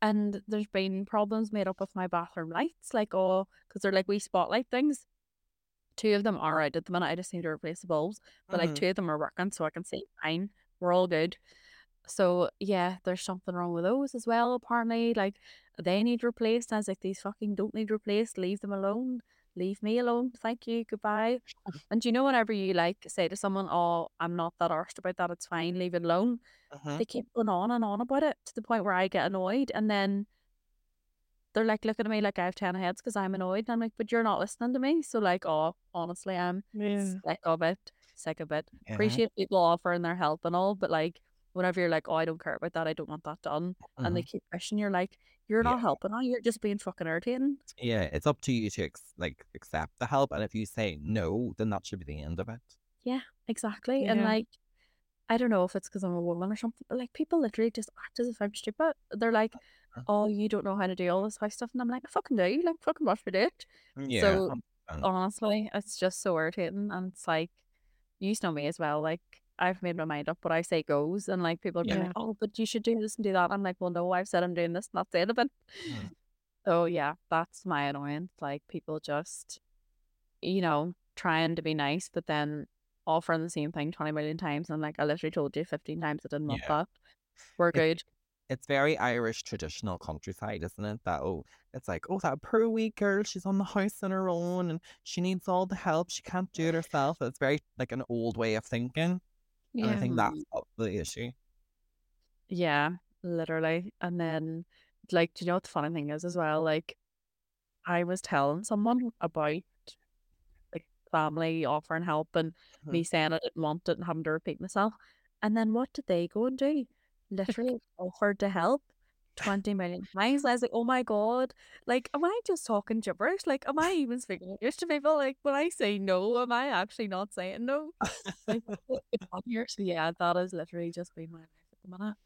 And there's been problems made up with my bathroom lights, like oh, because they're like wee spotlight things. Two of them are out at the minute. I just need to replace the bulbs, but like Mhm. two of them are working, so I can see fine. We're all good. So yeah, there's something wrong with those as well. Apparently, like they need replaced. I was like, these fucking don't need replaced. Leave them alone. Leave me alone. Thank you. Goodbye. And do you know whenever you like say to someone, "Oh, I'm not that arsed about that. It's fine. Leave it alone." Mhm. they keep going on and on about it to the point where I get annoyed, and then they're like looking at me like I have ten heads because I'm annoyed, and I'm like, but you're not listening to me. So like, oh, honestly, I'm Yeah. sick of it, sick of it. Yeah. Appreciate people offering their help and all, but like, whenever you're like, oh, I don't care about that, I don't want that done, and they mm-hmm. keep pushing, you're like, you're not Yeah. helping. Now you're just being fucking irritating. Yeah, it's up to you to ex- like accept the help, and if you say no, then that should be the end of it. Yeah, exactly, and like. I don't know if it's because I'm a woman or something, but like people literally just act as if I'm stupid. They're like, Uh-huh. "Oh, you don't know how to do all this house stuff," and I'm like, "I fucking do. You like, fucking watch me do it." Mm, yeah. So, honestly, it's just so irritating, and it's like, you know me as well. Like, I've made my mind up. What I say goes, and like people are Yeah. like, "Oh, but you should do this and do that." I'm like, "Well, no, I've said I'm doing this, not saying it." Mhm. So yeah, that's my annoyance. Like people just, you know, trying to be nice, but then offering the same thing 20 million times. And like, I literally told you 15 times I didn't want Yeah. that. We're It's- good. It's very Irish traditional countryside, isn't it? That oh, it's like oh, that poor wee girl, she's on the house on her own, and she needs all the help. She can't do it herself. It's very like an old way of thinking, and I think that's the issue. Yeah, literally. And then, like, do you know what the funny thing is as well? Like, I was telling someone about like family offering help and Mhm. me saying I didn't want it and having to repeat myself. And then what did they go and do? Literally offered to help 20 million times. I was like, oh my God. Like, am I just talking gibberish? Like, am I even speaking English to people? Like, when I say no, am I actually not saying no? Like, what's going on here? So yeah, that has literally just been my life at the minute.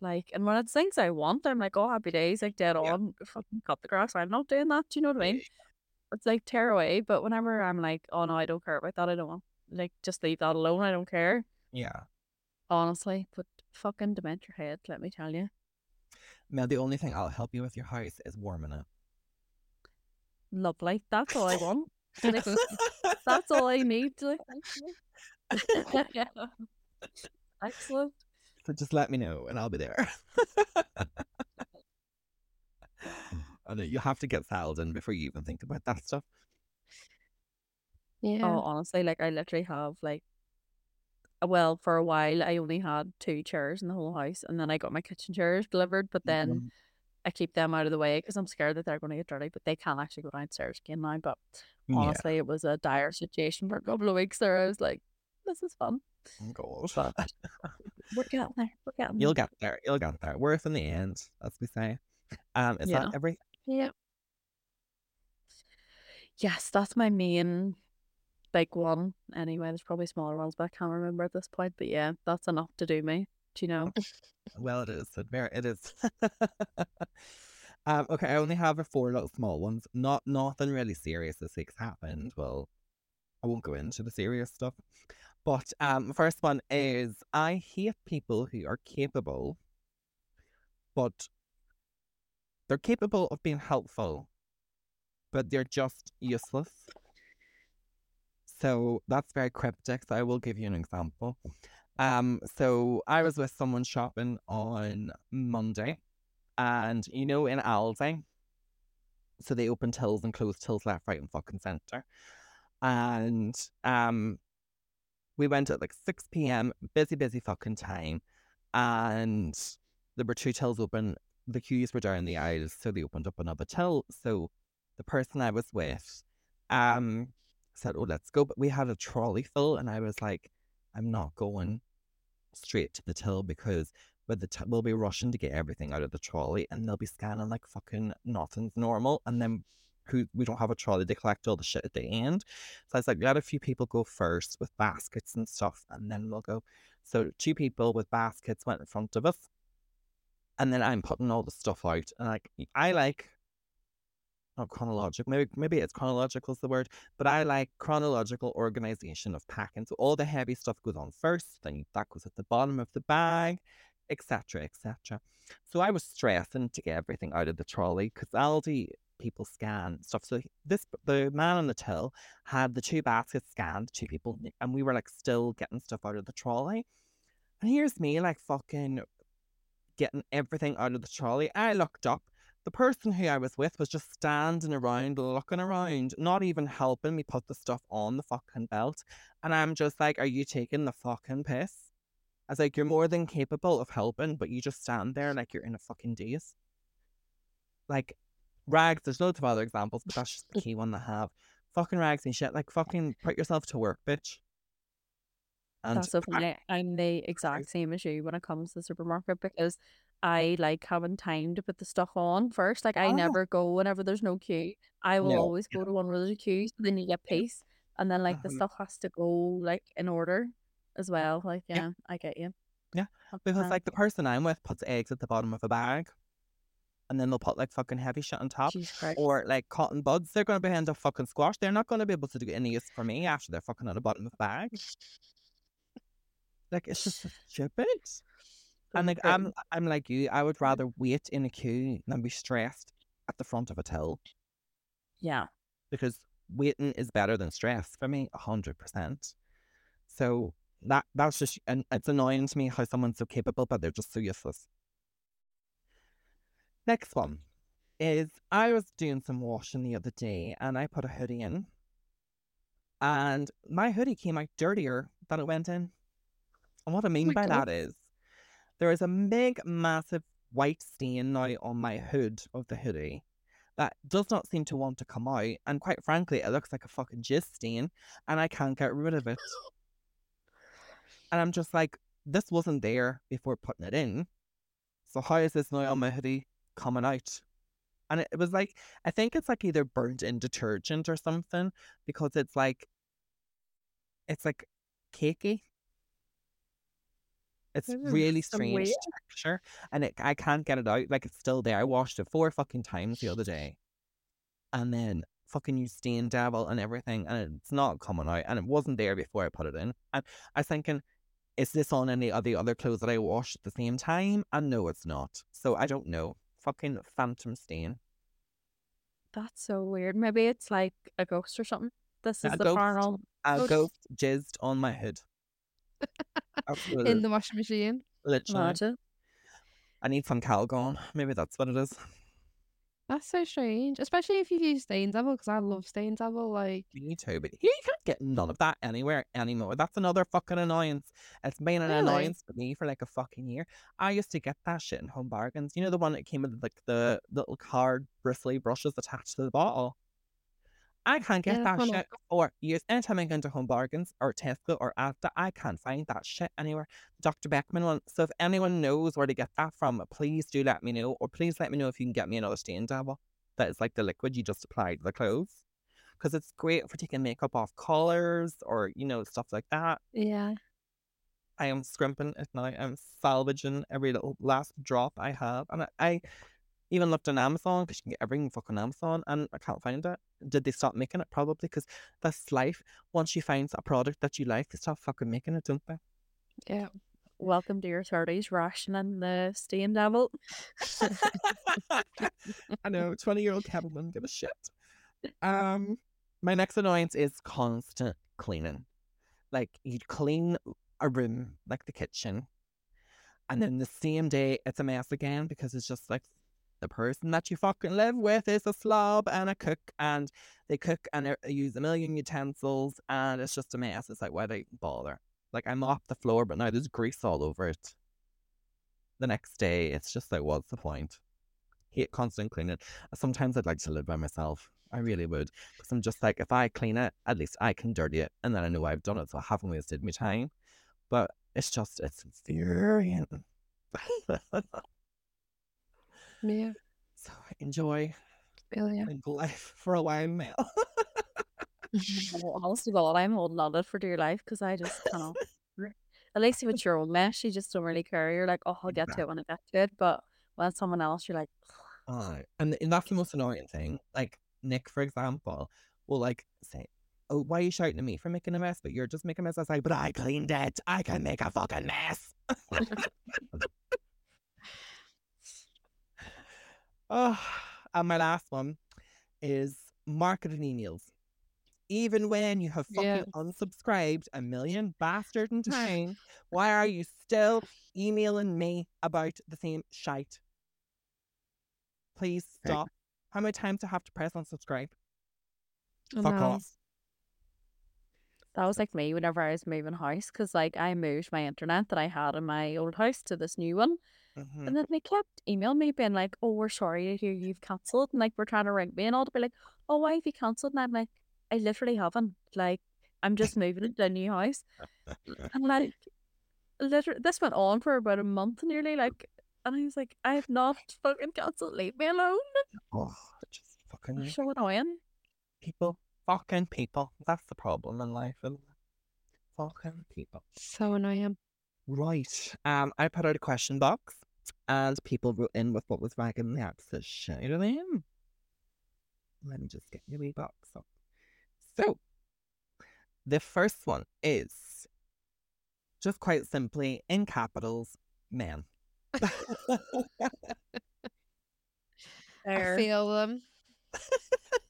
Like, and when it's things I want, I'm like, oh, happy days, like dead Yeah. on, fucking cut the grass. I'm not doing that. Do you know what I mean? It's like tear away. But whenever I'm like, oh no, I don't care about that. I don't want, like, just leave that alone. I don't care. Yeah. Honestly, but fucking dement your head, let me tell you. Now, the only thing I'll help you with your house is warming it. Lovely. That's all I want. That's all I need. Like, thank you. Excellent. So just let me know and I'll be there. I know you have to get settled in before you even think about that stuff. Oh, yeah. Oh, honestly, like I literally have like, well, for a while I only had two chairs in the whole house, and then I got my kitchen chairs delivered. But then Mhm. I keep them out of the way because I'm scared that they're going to get dirty. But they can't actually go downstairs again now. But Yeah. honestly, it was a dire situation for a couple of weeks there. I was like, this is fun. Oh, God. But we're getting there. We're getting You'll there. get there. You'll get there. Worth in the end, as we say. Um, is Yeah. that every? yeah. Yes, that's my main big one. Anyway, there's probably smaller ones, but I can't remember at this point. But yeah, that's enough to do me. Do you know? Well, it is. It is. um. Okay. I only have a four little small ones. Not nothing really serious this week's happened. Well, I won't go into the serious stuff. But um, first one is I hate people who are capable, but they're capable of being helpful, but they're just useless. So that's very cryptic. So I will give you an example. Um, so I was with someone shopping on Monday, and you know, in Aldi, so they open tills and close tills left, right, and fucking center. And um, we went at like 6 p.m., busy, busy fucking time. And there were two tills open. The queues were down the aisles, so they opened up another till. So the person I was with um said, Oh, let's go. But we had a trolley full, and I was like, I'm not going straight to the till because with the t- we'll be rushing to get everything out of the trolley and they'll be scanning like fucking nothing's normal and then who we don't have a trolley to collect all the shit at the end. So I was like, let a few people go first with baskets and stuff and then we'll go. So two people with baskets went in front of us and then I'm putting all the stuff out and like I like not chronological maybe maybe it's chronological is the word but I like chronological organization of packing. So all the heavy stuff goes on first, then that goes at the bottom of the bag, etc., etc. So I was stressing to get everything out of the trolley because Aldi people scan stuff. So this the man on the till had the two baskets scanned, two people, and we were like still getting stuff out of the trolley. And here's me like fucking getting everything out of the trolley. I looked up. The person who I was with was just standing mm-hmm. around, looking around, not even helping me put the stuff on the fucking belt. And I'm just like, are you taking the fucking piss? I was like, you're more than capable of helping, but you just stand there like you're in a fucking daze. Like, rags, there's loads of other examples, but that's just the key one to have. Fucking rags and shit. Like, fucking put yourself to work, bitch. And That's so funny. I'm the exact same as you when it comes to the supermarket because I like having time to put the stuff on first. Like I Ah. never go whenever there's no queue. I will No, always go to one where there's a queue, so then you get peace, and then like the Mhm. stuff has to go like in order as well. Like Yeah. yeah, I get you. Yeah, Because like the person I'm with puts eggs at the bottom of a bag, and then they'll put like fucking heavy shit on top, or like cotton buds. They're gonna be end up fucking squash. They're not gonna be able to do any use for me after they're fucking at the bottom of the bag. Like it's just stupid. And like I'm, I'm like you. I would rather wait in a queue than be stressed at the front of a till yeah. because waiting is better than stress for me, a hundred percent. So that that's just and it's annoying to me how someone's so capable, but they're just so useless. Next one is I was doing some washing the other day and I put a hoodie in, and my hoodie came out dirtier than it went in. And what I mean my by God. that is there is a big, massive white stain now on my hood of the hoodie. that does not seem to want to come out. And quite frankly, it looks like a fucking jizz stain and I can't get rid of it. And I'm just like, this wasn't there before putting it in. So how is this now on my hoodie coming out? And it, was like, I think it's like either burnt in detergent or something because it's like, it's like cakey. It's really strange weird. texture, and it, I can't get it out. Like it's still there. I washed it four fucking times the other day, and then fucking use stain devil and everything, and it's not coming out. And it wasn't there before I put it in. And I was thinking, is this on any of the other clothes that I washed at the same time? And no, it's not. So I don't know. Fucking phantom stain. That's so weird. Maybe it's like a ghost or something. This is A the ghost. paranormal. A ghost jizzed on my hood. Absolutely. in the washing machine. Literally. Imagine. I need some Calgon. Maybe that's what it is. That's so strange, especially if you use Stain Devil because I love Stain Devil. Like, Me too, but here you can't get none of that anywhere anymore. That's another fucking annoyance. It's been an Really? annoyance for me for like a fucking year. I used to get that shit in home bargains. You know the one that came with like the little card bristly brushes attached to the bottle. I can't get Yeah, that shit for years. Anytime I go into home bargains or Tesco or Asda, I can't find that shit anywhere. Dr. Beckmann one. So if anyone knows where to get that from, please do let me know. Or please let me know if you can get me another stain devil. That is like the liquid you just apply to the clothes. Because it's great for taking makeup off collars or, you know, stuff like that. Yeah. I am scrimping it now. I'm salvaging every little last drop I have. And I, I even looked on Amazon because you can get everything fucking Amazon and I can't find it. Did they stop making it? Probably because that's life. Once you find a product that you like, they stop fucking making it, don't they? yeah, Welcome to your thirties, rationing the Stain Devil. I know, 20 year old Kevin wouldn't give a shit. Um, my next annoyance is constant cleaning. Like, you'd clean a room, like the kitchen, and then the same day it's a mess again because it's just like the person that you fucking live with is a slob and a cook, and they cook and they use a million utensils, and it's just a mess. It's like, why do they bother? Like, I mop the floor, but now there's grease all over it. The next day, it's just like, what's the point? hate constant cleaning. Sometimes I'd like to live by myself. I really would. Because I'm just like, if I clean it, at least I can dirty it. And then I know I've done it, so I haven't wasted my time. But it's just, it's infuriating. yeah, so enjoy oh, really. single life for a while now. Well, honestly, God, I'm holding on it for dear life because I just cannot. At least if it's your own mess, you just don't really care. You're like, oh, I'll get to it when I get to it. But when someone else, you're like, Aye. Uh, and, and that's the most annoying thing. Like Nick, for example, will like say, "Oh, why are you shouting at me for making a mess? But you're just making a mess." I was like, "But I cleaned it. I can make a fucking mess." Oh, and my last one is marketing emails. Even when you have fucking Yeah. unsubscribed a million bastard in time, why are you still emailing me about the same shite? Please stop. How many times do I have to press unsubscribe? I Fuck know. off. that was like me whenever I was moving house because like I moved my internet that I had in my old house to this new one. Mhm. And then they kept emailing me being like, oh, we're sorry to hear you've cancelled. And like, we're trying to ring me and all to be like, oh, why have you cancelled? And I'm like, I literally haven't. Like, I'm just moving to a new house. And like, literally, this went on for about a month nearly. Like, and I was like, I have not fucking cancelled. Leave me alone. Oh, just fucking so annoying. people. Fucking people. That's the problem in life. Fucking people. So annoying. Right. Um, I put out a question box and people wrote in with what was wagging the absolute shit out of them. Let me just get your wee box up. So, the first one is just quite simply in capitals, man. I feel them. Um,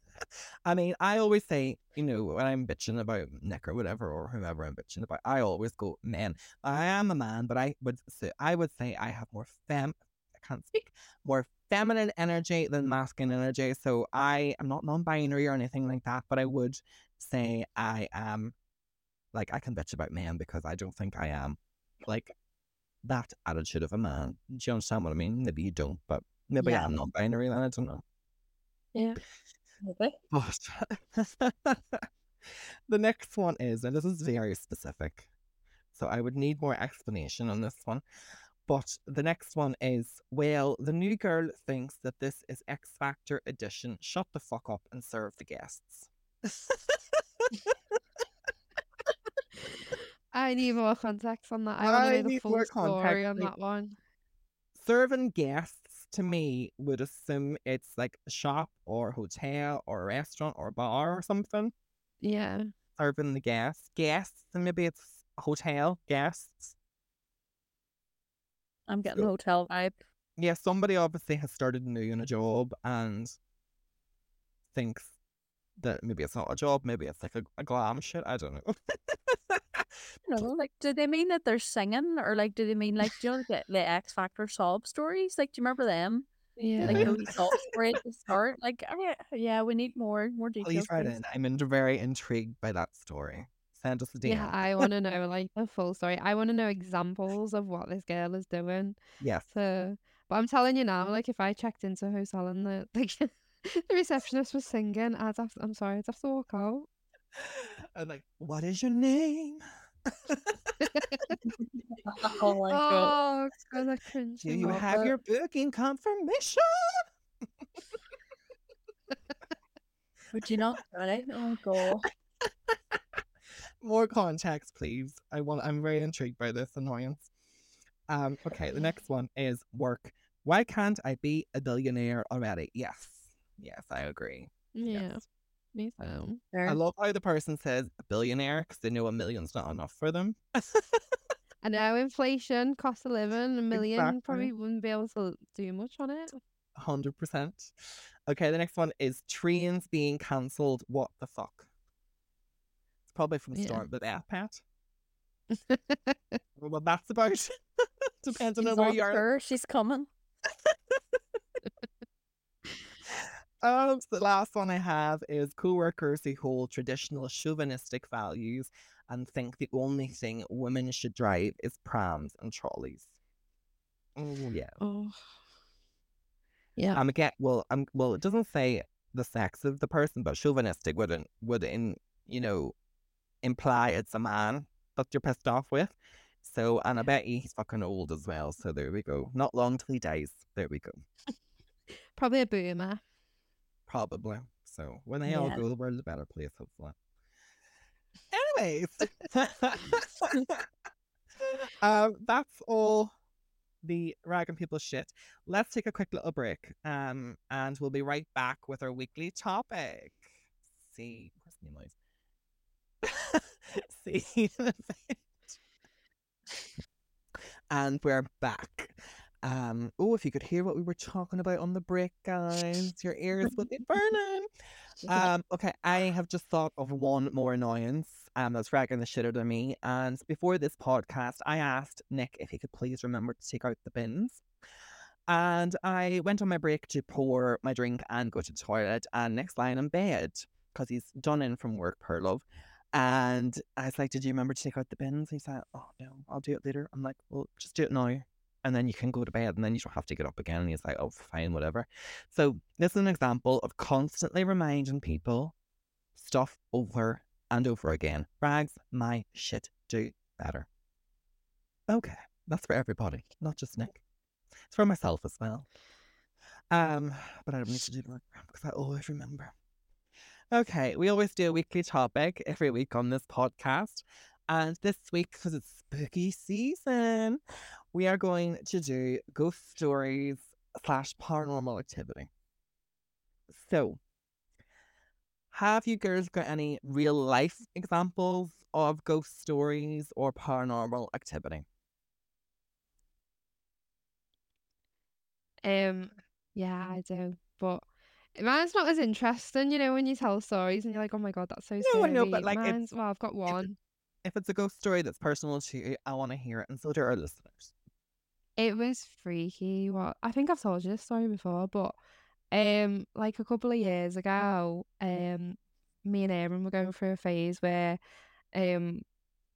I mean, I always say, you know, when I'm bitching about Nick or whatever, or whoever I'm bitching about, I always go, man. I am a man, but I would say, I would say I have more fem, I can't speak, more feminine energy than masculine energy. So I am not non-binary or anything like that, but I would say I am, like, I can bitch about men because I don't think I am, like, that attitude of a man. Do you understand what I mean? Maybe you don't, but maybe Yeah. I'm non-binary then. I don't know. Yeah. But the next one is, and this is very specific, so I would need more explanation on this one. But the next one is, well, the new girl thinks that this is X Factor edition. Shut the fuck up and serve the guests. I need more context on that. I I want to know the full more story context, on that one. Serving guests to me would assume it's like a shop or hotel or a restaurant or bar or something. Yeah. Serving the guests. Guests, and maybe it's hotel guests. I'm getting So- hotel vibe. yeah, somebody obviously has started new in a job and thinks that maybe it's not a job, maybe it's like a, a glam shit. I don't know. Don't know, like, do they mean that they're singing, or like, do they mean like, do you know the, the X Factor sob stories? Like, do you remember them? Yeah. Like those sob stories the start. Like, I mean, yeah, we need more, more details. Please write in. I'm in- very intrigued by that story. Send us a DM. Yeah, I want to know like the full story. I want to know examples of what this girl is doing. yes. So, but I'm telling you now, like if I checked into a hotel and the like the receptionist was singing, I'd have. I'm sorry, I'd have to walk out. I'm like, what is your name? Oh my god. Oh, God, I cringe. Do you have it. your booking confirmation? Would you not get it? Oh god. More context, please. I want. I'm very intrigued by this annoyance. Um. Okay. The next one is work. Why can't I be a billionaire already? Yes. Yes, I agree. Yeah, Yes. Me too. Um, I love how the person says a billionaire because they know a million's not enough for them. I know inflation, cost of living, a million Exactly. probably wouldn't be able to do much on it. Hundred percent. Okay, the next one is trains being cancelled. What the fuck? It's probably from Yeah. Storm Babet. What that's about. Depends on where you are. sure she's coming. Um, so the last one I have is co-workers who hold traditional chauvinistic values and think the only thing women should drive is prams and trolleys. Oh yeah. Oh, yeah. I'm again. Well, I'm. Well, it doesn't say the sex of the person, but chauvinistic wouldn't would in you know imply it's a man that you're pissed off with. So, and I bet he's fucking old as well. So there we go. Not long till he dies. There we go. Probably a boomer. Probably. So when they all Yeah. go, the world's a better place, hopefully. Anyways, um, that's all the ragging people shit. Let's take a quick little break, um, and we'll be right back with our weekly topic. See, where's the noise? See, in a bit. and we're back. Um, oh, if you could hear what we were talking about on the break, guys, your ears would be burning. Um, okay, I have just thought of one more annoyance um, that's ragging the shit out of me. And before this podcast, I asked Nick if he could please remember to take out the bins. And I went on my break to pour my drink and go to the toilet. And Nick's lying in bed because he's done in from work, per love. And I was like, Did you remember to take out the bins? He said, Oh, no, I'll do it later. I'm like, Well, just do it now. And then you can go to bed and then you don't have to get up again. And he's like, Oh, fine, whatever. So, this is an example of constantly reminding people stuff over and over again. Rags, my shit, do better. Okay, that's for everybody, not just Nick. It's for myself as well. Um, but I don't need to do that because I always remember. Okay, we always do a weekly topic every week on this podcast. And this week, because it's spooky season, we are going to do ghost stories slash paranormal activity. So, have you girls got any real life examples of ghost stories or paranormal activity? Um, yeah, I do, but mine's not as interesting, you know, when you tell stories and you're like, oh my god, that's so No, scary. I know, but, like, mine's well, I've got one. If it's a ghost story that's personal to you, I want to hear it, and so do our listeners. It was freaky. What I think I've told you this story before, but um, like a couple of years ago, um, me and Aaron were going through a phase where, um,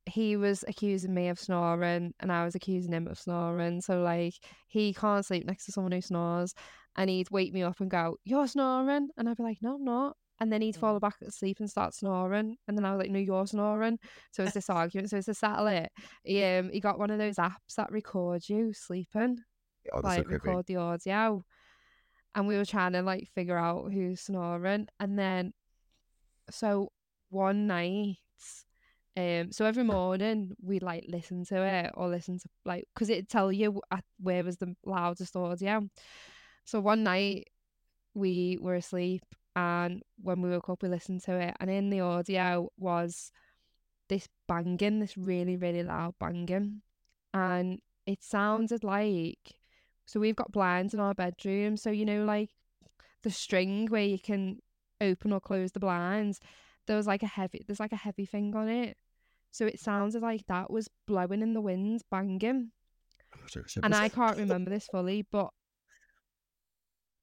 he was accusing me of snoring and I was accusing him of snoring. So like he can't sleep next to someone who snores and he'd wake me up and go, You're snoring and I'd be like, No, I'm not. And then he'd Mm. fall back asleep and start snoring. And then I was like, No, you're snoring. So it's this argument. So it's settle it. He um he got one of those apps that record you sleeping. Oh, that's so like record the audio. And we were trying to like figure out who's snoring. And then so one night um so every morning we like listen to it or listen to like because it'd tell you where was the loudest audio so one night we were asleep and when we woke up we listened to it and in the audio was this banging this really really loud banging and it sounded like so we've got blinds in our bedroom so you know like the string where you can open or close the blinds there was like a heavy there's like a heavy thing on it so it sounded like that was blowing in the wind banging and. I can't remember this fully, but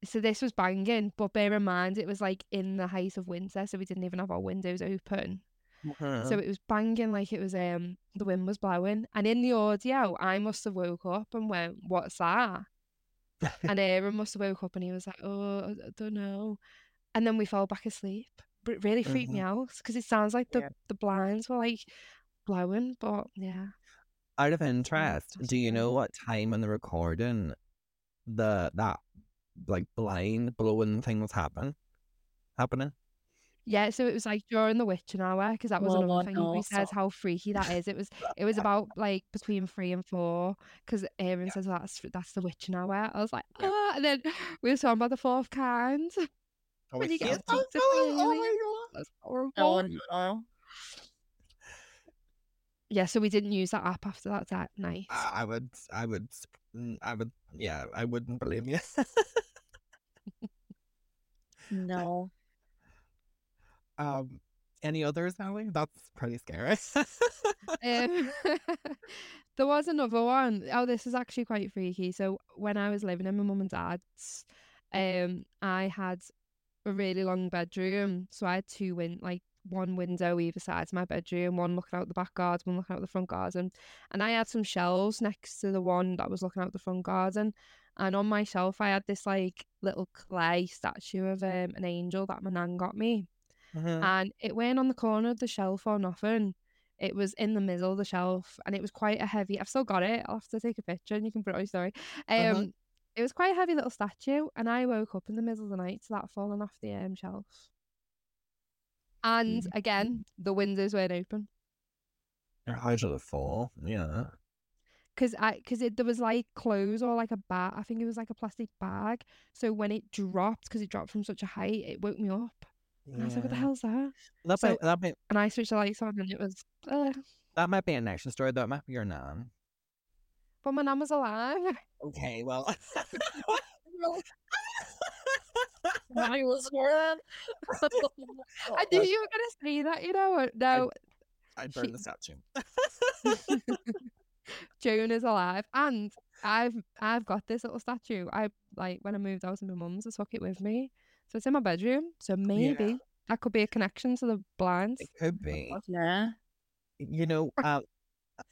so this was banging, but bear in mind it was like in the height of winter, so we didn't even have our windows open. Uh-huh. So it was banging like it was um the wind was blowing. And in the audio, I must have woke up and went, What's that? and Aaron must have woke up and he was like, Oh, I don't know. And then we fell back asleep. But it really freaked me out because it sounds like the, Yeah. the blinds were like blowing, but yeah. Out of interest, do you know what time on the recording the that like blind blowing things happen happening? Yeah, so it was like during the witching hour because that was Well, another thing he knows, says how freaky that is. It was it was about like between three and four because Aaron says that's that's the witching hour. I was like, Yeah. ah, and then we were talking about the fourth kind. Oh, When it's you get so to speak to. Oh my god! That's horrible. Oh. Yeah, so we didn't use that app after that that night. I I would, I would, I would, yeah, I wouldn't blame you. No. um, any others, Ellie? That's pretty scary. Um, there was another one. Oh, this is actually quite freaky. So when I was living in my mum and dad's, um, I had a really long bedroom. So I had two win like one window either side of my bedroom, one looking out the back garden, one looking out the front garden. And I had some shelves next to the one that was looking out the front garden. And on my shelf I had this like little clay statue of um, an angel that my nan got me Mhm. and it went on the corner of the shelf or nothing. It was in the middle of the shelf, and it was quite a heavy. I've still got it. I'll have to take a picture, and you can put it on your story. Um, Uh-huh. it was quite a heavy little statue, and I woke up in the middle of the night to that falling off the um, shelf. And Mm. again, the windows weren't open Your height of the fall, yeah. because I because it there was like clothes or like a bag. I think it was like a plastic bag. So when it dropped, because it dropped from such a height, it woke me up. And I was like, "What the hell's that?" That So- might, that might, And I switched the lights on, and it was. Uh, that might be an action story. That might be your nan. but my nan was alive. Okay, well. I was more than. I knew you were gonna say that, you know. No, I'd burn She- the statue. Joan is alive, and I've I've got this little statue. I like when I moved I was in my mum's, I took it with me, so it's in my bedroom. So maybe that could be a connection to the blinds. it could be. Yeah. you know, um,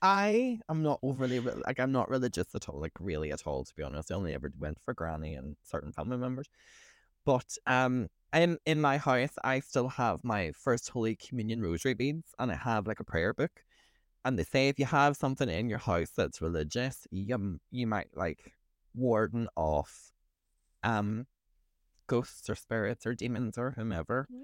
I am not overly re- like I'm not religious at all, like really at all. To be honest, I only ever went for granny and certain family members. But um, in in my house, I still have my first Holy Communion rosary beads, and I have like a prayer book. And they say if you have something in your house that's religious, you you might like warden off, um, ghosts or spirits or demons or whomever Mhm.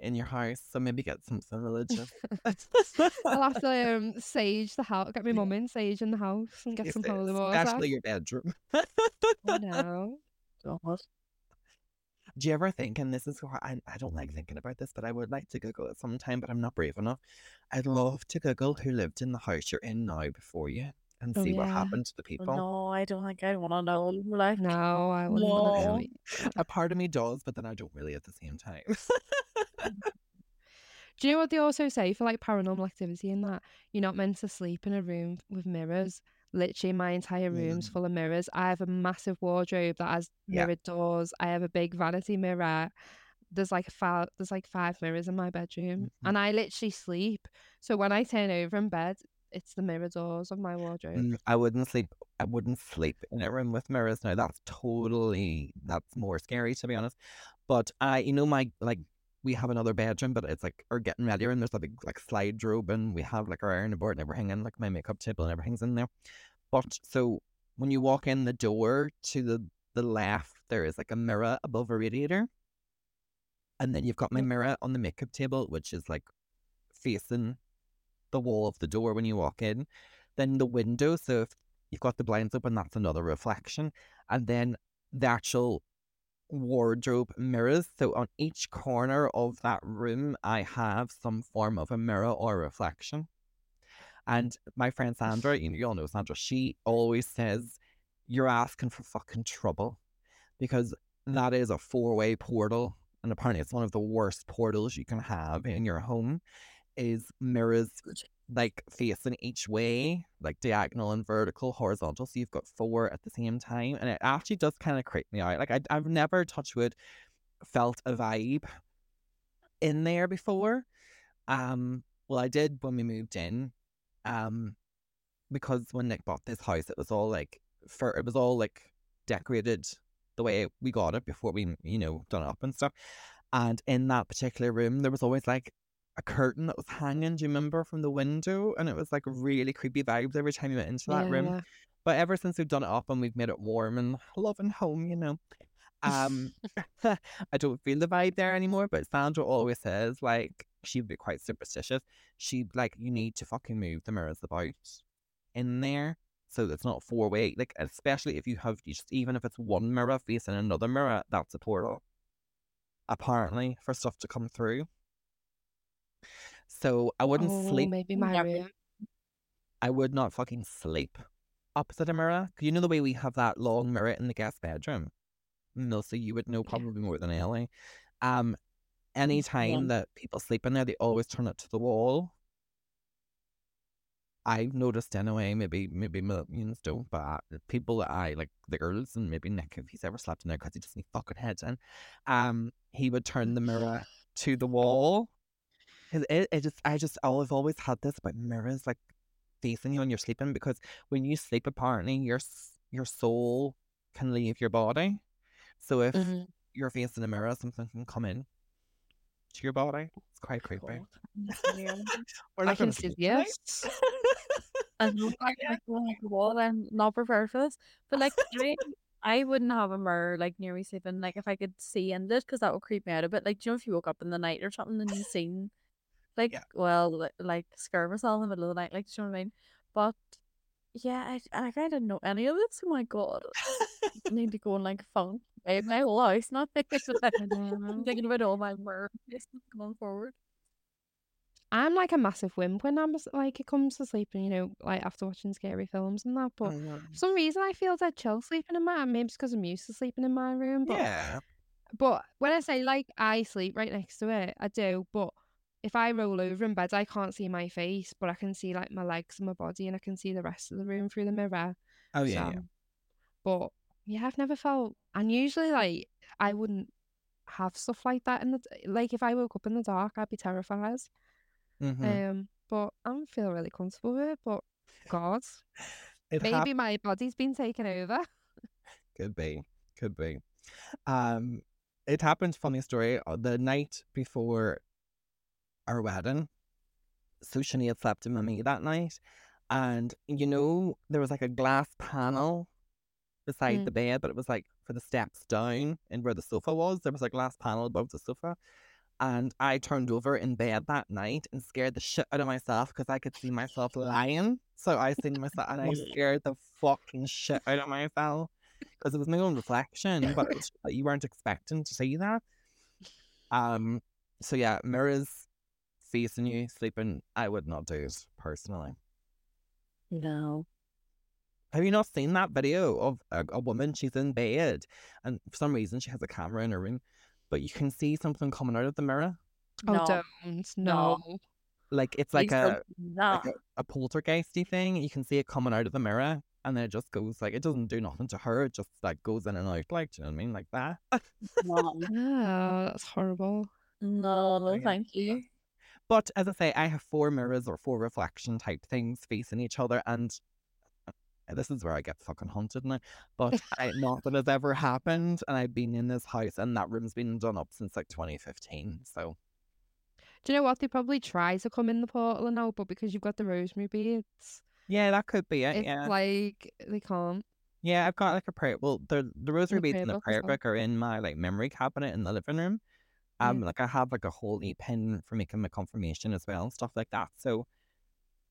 in your house. So maybe get something religious. I'll have to um, sage the house, get my mum in, sage in the house, and get Yes, some holy water. Especially your bedroom. Oh, no. God. Do you ever think, and this is why I, I don't like thinking about this, but I would like to Google it sometime, but I'm not brave enough. I'd love to Google who lived in the house you're in now before you and Oh, see what happened to the oh, people. No, I don't think I want to know. Like, No, I wouldn't. No. A part of me does, but then I don't really at the same time. Mm. Do you know what they also say for like paranormal activity and that you're not meant to sleep in a room with mirrors? Literally, my entire room's Mm. full of mirrors. I have a massive wardrobe that has Yeah. mirrored doors. I have a big vanity mirror. there's like five there's like five mirrors in my bedroom Mhm. and I literally sleep. So when I turn over in bed, it's the mirror doors of my wardrobe. Mm, I wouldn't sleep. I wouldn't sleep in a room with mirrors now. That's totally. That's more scary to be honest. But I, you know, my like we have another bedroom, but it's like we're getting ready, mm-hmm. and there's a big like slide robe, and we have like our ironing board and everything, and like my makeup table and everything's in there. But so when you walk in the door to the the left, there is like a mirror above a radiator, and then you've got my mirror on the makeup table, which is like facing the wall of the door when you walk in. Then the window, so if you've got the blinds open, that's another reflection. And then the actual wardrobe mirrors. So on each corner of that room, I have some form of a mirror or reflection. And my friend Sandra, you, you all know Sandra, she always says, You're asking for fucking trouble because that is a four way portal. And apparently, it's one of the worst portals you can have in your home. Is mirrors like facing each way, like diagonal and vertical, horizontal. So you've got four at the same time, and it actually does kind of creep me out. Like I, I've never touched wood felt a vibe in there before. Um, well, I did when we moved in. Um, because when Nick bought this house, it was all like for it was all like decorated the way we got it before we, you know, done it up and stuff. And in that particular room, there was always like a curtain that was hanging. Do you remember from the window? And it was like really creepy vibes every time you went into that Yeah, room. yeah. But ever since we've done it up and we've made it warm and loving home, you know, um, I don't feel the vibe there anymore. But Sandra always says like she'd be quite superstitious. She'd like you need to fucking move the mirrors about in there so it's not four way. Like especially if you have just even if it's one mirror facing another mirror, that's a portal. Apparently, for stuff to come through. So I wouldn't Oh, sleep. maybe my room. I would not fucking sleep opposite a mirror. you know the way we have that long mirror in the guest bedroom. Milsey, you would know probably more than Ellie. Um, any time Yeah. that people sleep in there, they always turn it to the wall. I've noticed anyway. Maybe maybe millions don't, but people that I like, the girls, and maybe Nick, if he's ever slept in there because he doesn't fucking heads in, um, he would turn the mirror to the wall. 'Cause it, it just, I just, I've always had this about mirrors, like facing you when you're sleeping, because when you sleep, apparently your your soul can leave your body. So if Mm-hmm. you're facing a mirror, something can come in to your body. It's quite creepy. God. We're I can see yes. And I'm like, like, my god, I'm not prepared for this. But like, I, I wouldn't have a mirror like near me sleeping. Like, if I could see in it, because that would creep me out a bit. Like, do you know if you woke up in the night or something and you seen, like, Yeah. well, li- like scare myself in the middle of the night, like, do you know what I mean? But yeah, I, I like, I didn't know any of this. Oh my god, I need to go and like phone my whole house, not thinking about, I'm thinking about all my mirror going forward. I'm like a massive wimp when I'm like it comes to sleeping, you know, like after watching scary films and that. But Mm, for some reason, I feel dead chill sleeping in my. Maybe it's because I'm used to sleeping in my room. But yeah. but when I say like I sleep right next to it, I do. But if I roll over in bed, I can't see my face, but I can see like my legs and my body, and I can see the rest of the room through the mirror. Oh yeah. yeah. But yeah, I've never felt. And usually, like I wouldn't have stuff like that in the like if I woke up in the dark, I'd be terrified. Mhm. Um, but I feel really comfortable with it. But God, It hap- maybe my body's been taken over. Could be. Could be. Um, it happened, funny story, uh, the night before our wedding. So Sinead slept in me that night. And, you know, there was like a glass panel beside Mm. the bed, but it was like for the steps down and where the sofa was, there was a glass panel above the sofa. And I turned over in bed that night and scared the shit out of myself because I could see myself lying. So I seen myself and I scared the fucking shit out of myself because it was my own reflection, but you weren't expecting to see that. Um. So yeah, mirrors facing you sleeping, I would not do it personally. No. Have you not seen that video of a, a woman? She's in bed, and for some reason she has a camera in her room, but you can see something coming out of the mirror. Oh, No. don't no. Like it's like a don't do that. like a, a poltergeisty thing. You can see it coming out of the mirror. and then it just goes like it doesn't do nothing to her. It just like goes in and out, like do you know what I mean, like that. No, Oh, that's horrible. no, Yeah. thank you. But as I say, I have four mirrors or four reflection type things facing each other, and uh, this is where I get fucking haunted now. But I, nothing has ever happened, and I've been in this house, and that room's been done up since like 2015. So Do you know what? They probably try to come in the portal and out, but because you've got the rosemary beads, yeah, that could be it. it's yeah, like they can't. yeah, I've got like a prayer. Well, the the rosary the beads and the book prayer well. book are in my like memory cabinet in the living room. Yeah. Um, like I have like a whole e pin for making my confirmation as well, and stuff like that. So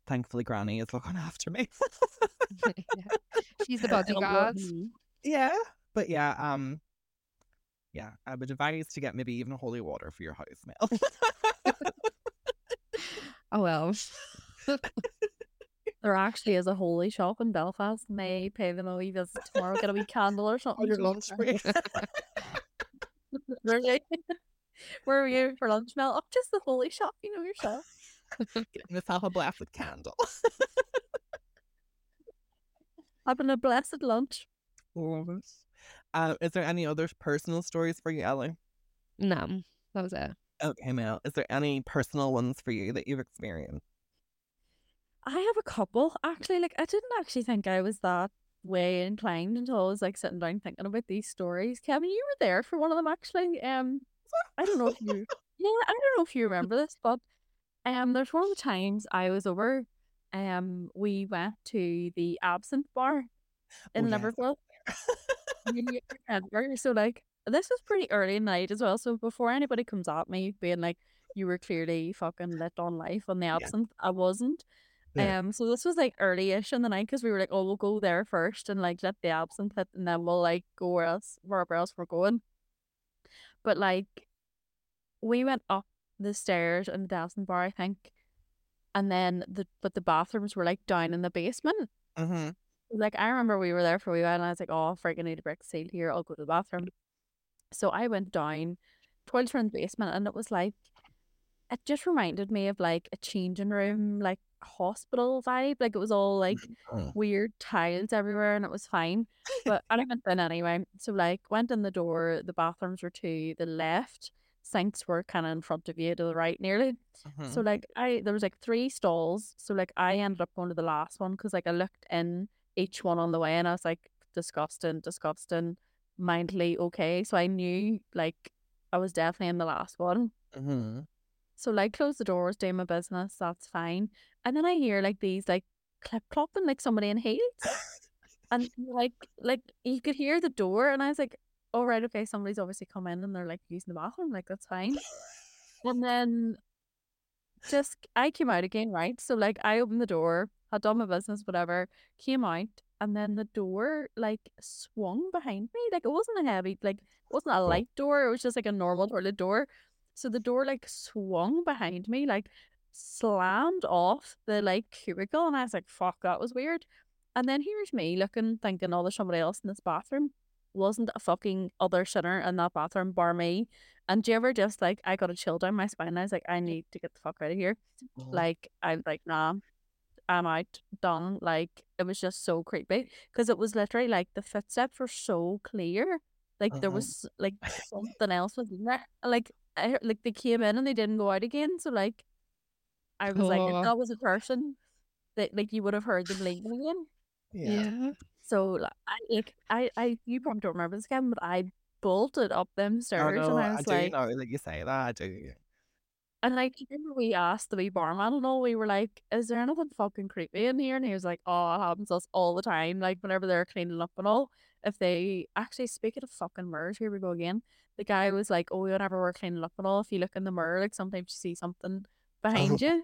thankfully, Granny is looking after me. Yeah. She's the bodyguard. Yeah, but yeah, um, yeah, I would advise to get maybe even holy water for your house smell. Oh well. There actually is a holy shop in Belfast. May pay them a wee visit tomorrow, get a wee candle or something. On your lunch break. Really? Where were you for lunch, Mel? Oh, just the holy shop, you know yourself. Get myself a blasted candle. Having a blessed lunch. Love it. Uh, is there any other personal stories for you, Ellie? no, that was it. Okay, Mel. Is there any personal ones for you that you've experienced? I have a couple actually. Like I didn't actually think I was that way inclined until I was like sitting down thinking about these stories. Kevin, you were there for one of them actually. Um, I don't know if you, yeah, I don't know if you remember this, but um, there's one of the times I was over. Um, we went to the Absinthe Bar in Oh. Liverpool. So like this was pretty early in the night as well. So before anybody comes at me being like you were clearly fucking lit on life on the absinthe, I wasn't. Yeah. Um, so this was like early-ish in the night because we were like, oh, we'll go there first and like let the absinthe hit, and then we'll like go where else wherever else we're going. But like, we went up the stairs in the absinthe bar, I think, and then the but the bathrooms were like down in the basement. Mm-hmm. Like I remember we were there for a while and I was like, oh, freaking need to break seal here. I'll go to the bathroom. So I went down, toilets were in the basement, and it was like, it just reminded me of like a changing room, like hospital vibe. Like it was all like Oh. weird tiles everywhere and it was fine. But I went in anyway. So like went in the door, the bathrooms were to the left, sinks were kinda in front of you to the right nearly. Mm-hmm. So like I there was like three stalls. So like I ended up going to the last one because like I looked in each one on the way and I was like disgusting, disgusting, mindly okay. So I knew like I was definitely in the last one. mm-hmm. So like close the doors, do my business, that's fine. And then I hear like these like clip clopping like somebody in heels. And like like you could hear the door and I was like, Oh right, okay, somebody's obviously come in and they're like using the bathroom, like that's fine. And then just I came out again, right? So like I opened the door, had done my business, whatever, came out, and then the door like swung behind me. Like it wasn't a heavy, like it wasn't a light door, it was just like a normal toilet door. So the door like swung behind me, like slammed off the like cubicle, and I was like, fuck, that was weird. And then here's me looking, thinking, oh, there's somebody else in this bathroom. Wasn't a fucking other sinner in that bathroom bar me. And do you ever just like I got a chill down my spine? I was like, I need to get the fuck out of here. Mm-hmm. Like I'm like, nah, I'm out, done. Like it was just so creepy because it was literally like the footsteps were so clear. Like there Mhm. was like something else was in there. Like I, like they came in and they didn't go out again. So like I was like, Oh. if that was a person that like you would have heard them leaving again. yeah. So like, I like I I you probably don't remember this again, but I bolted up them Oh, stairs no, and I I was do like, know that you say that. I do. and like remember we asked the wee barman and all, we were like, "Is there anything fucking creepy in here?" And he was like, "Oh, it happens to us all the time. Like whenever they're cleaning up and all. If they actually speaking of fucking mirrors, here we go again. The guy was like, "Oh, whenever we're cleaning up and all, if you look in the mirror, like sometimes you see something behind you."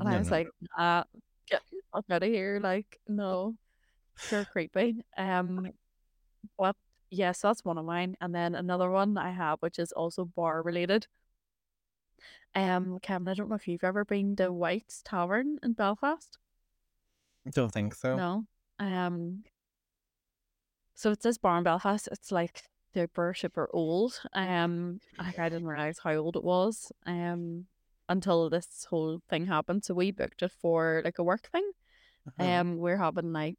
And I was no. like, uh, get out of here. Like, no, sure creepy. Um, but yes, that's one of mine. And then another one I have, which is also bar related. Um, Kevin, I don't know if you've ever been to White's Tavern in Belfast. don't think so. No. Um, so it says bar in Belfast. It's like super, super old. Um, like I didn't realize how old it was. Um, until this whole thing happened. So we booked it for like a work thing. Uh-huh. Um, we're having like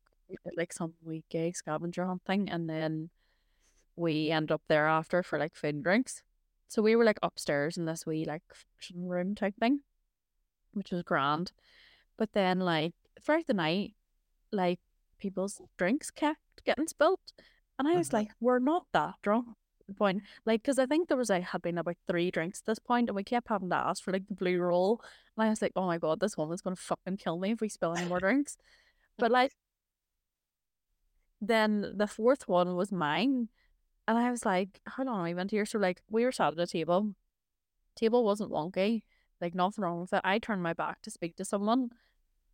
like some wee gay scavenger hunt thing, and then we end up there after for like food and drinks. So we were like upstairs in this wee like function room type thing, which was grand. But then like throughout the night, like people's drinks kept getting spilt, and I was Mhm. like, we're not that drunk. at the Point like because I think there was like had been about three drinks at this point, and we kept having to ask for like the blue roll, and I was like, oh my god, this woman's gonna fucking kill me if we spill any more drinks. But like, then the fourth one was mine, and I was like, how long have we been here? So like we were sat at a table. Table wasn't wonky, like nothing wrong with it. I turned my back to speak to someone,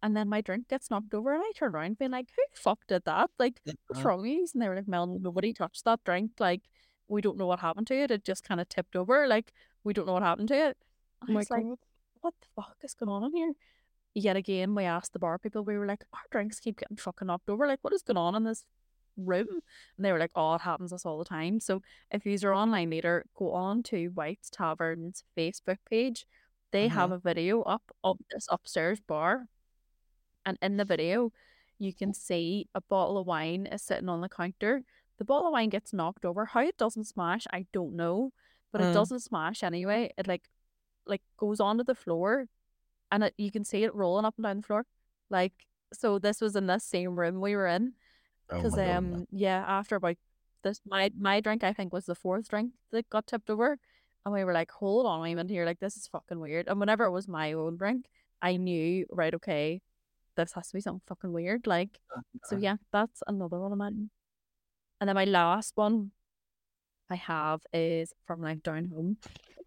and then my drink gets knocked over, and I turn around being like, who the fuck did that? Like, what's wrong with you? And they were like, Mel, nobody touched that drink. Like, we don't know what happened to it. It just kind of tipped over. Like, we don't know what happened to it. Oh I my was like, what the fuck is going on in here? Yet again, we asked the bar people, we were like, our drinks keep getting fucking knocked over. Like, what is going on in this room? And they were like, oh, it happens to us all the time. So if you are online later, go on to White's Tavern's Facebook page. They Mhm. have a video up of this upstairs bar. And in the video, you can see a bottle of wine is sitting on the counter. The bottle of wine gets knocked over. How it doesn't smash, I don't know. But it Mm. doesn't smash anyway. It like like goes onto the floor and it, you can see it rolling up and down the floor. Like so this was in this same room we were in. Oh Because my um goodness. yeah, after about this my my drink I think was the fourth drink that got tipped over. And we were like, hold on a minute here, like this is fucking weird. And whenever it was my own drink, I knew, right, okay, this has to be something fucking weird. Like so Uh-huh. yeah, that's another one of mine. And then my last one I have is from like down home.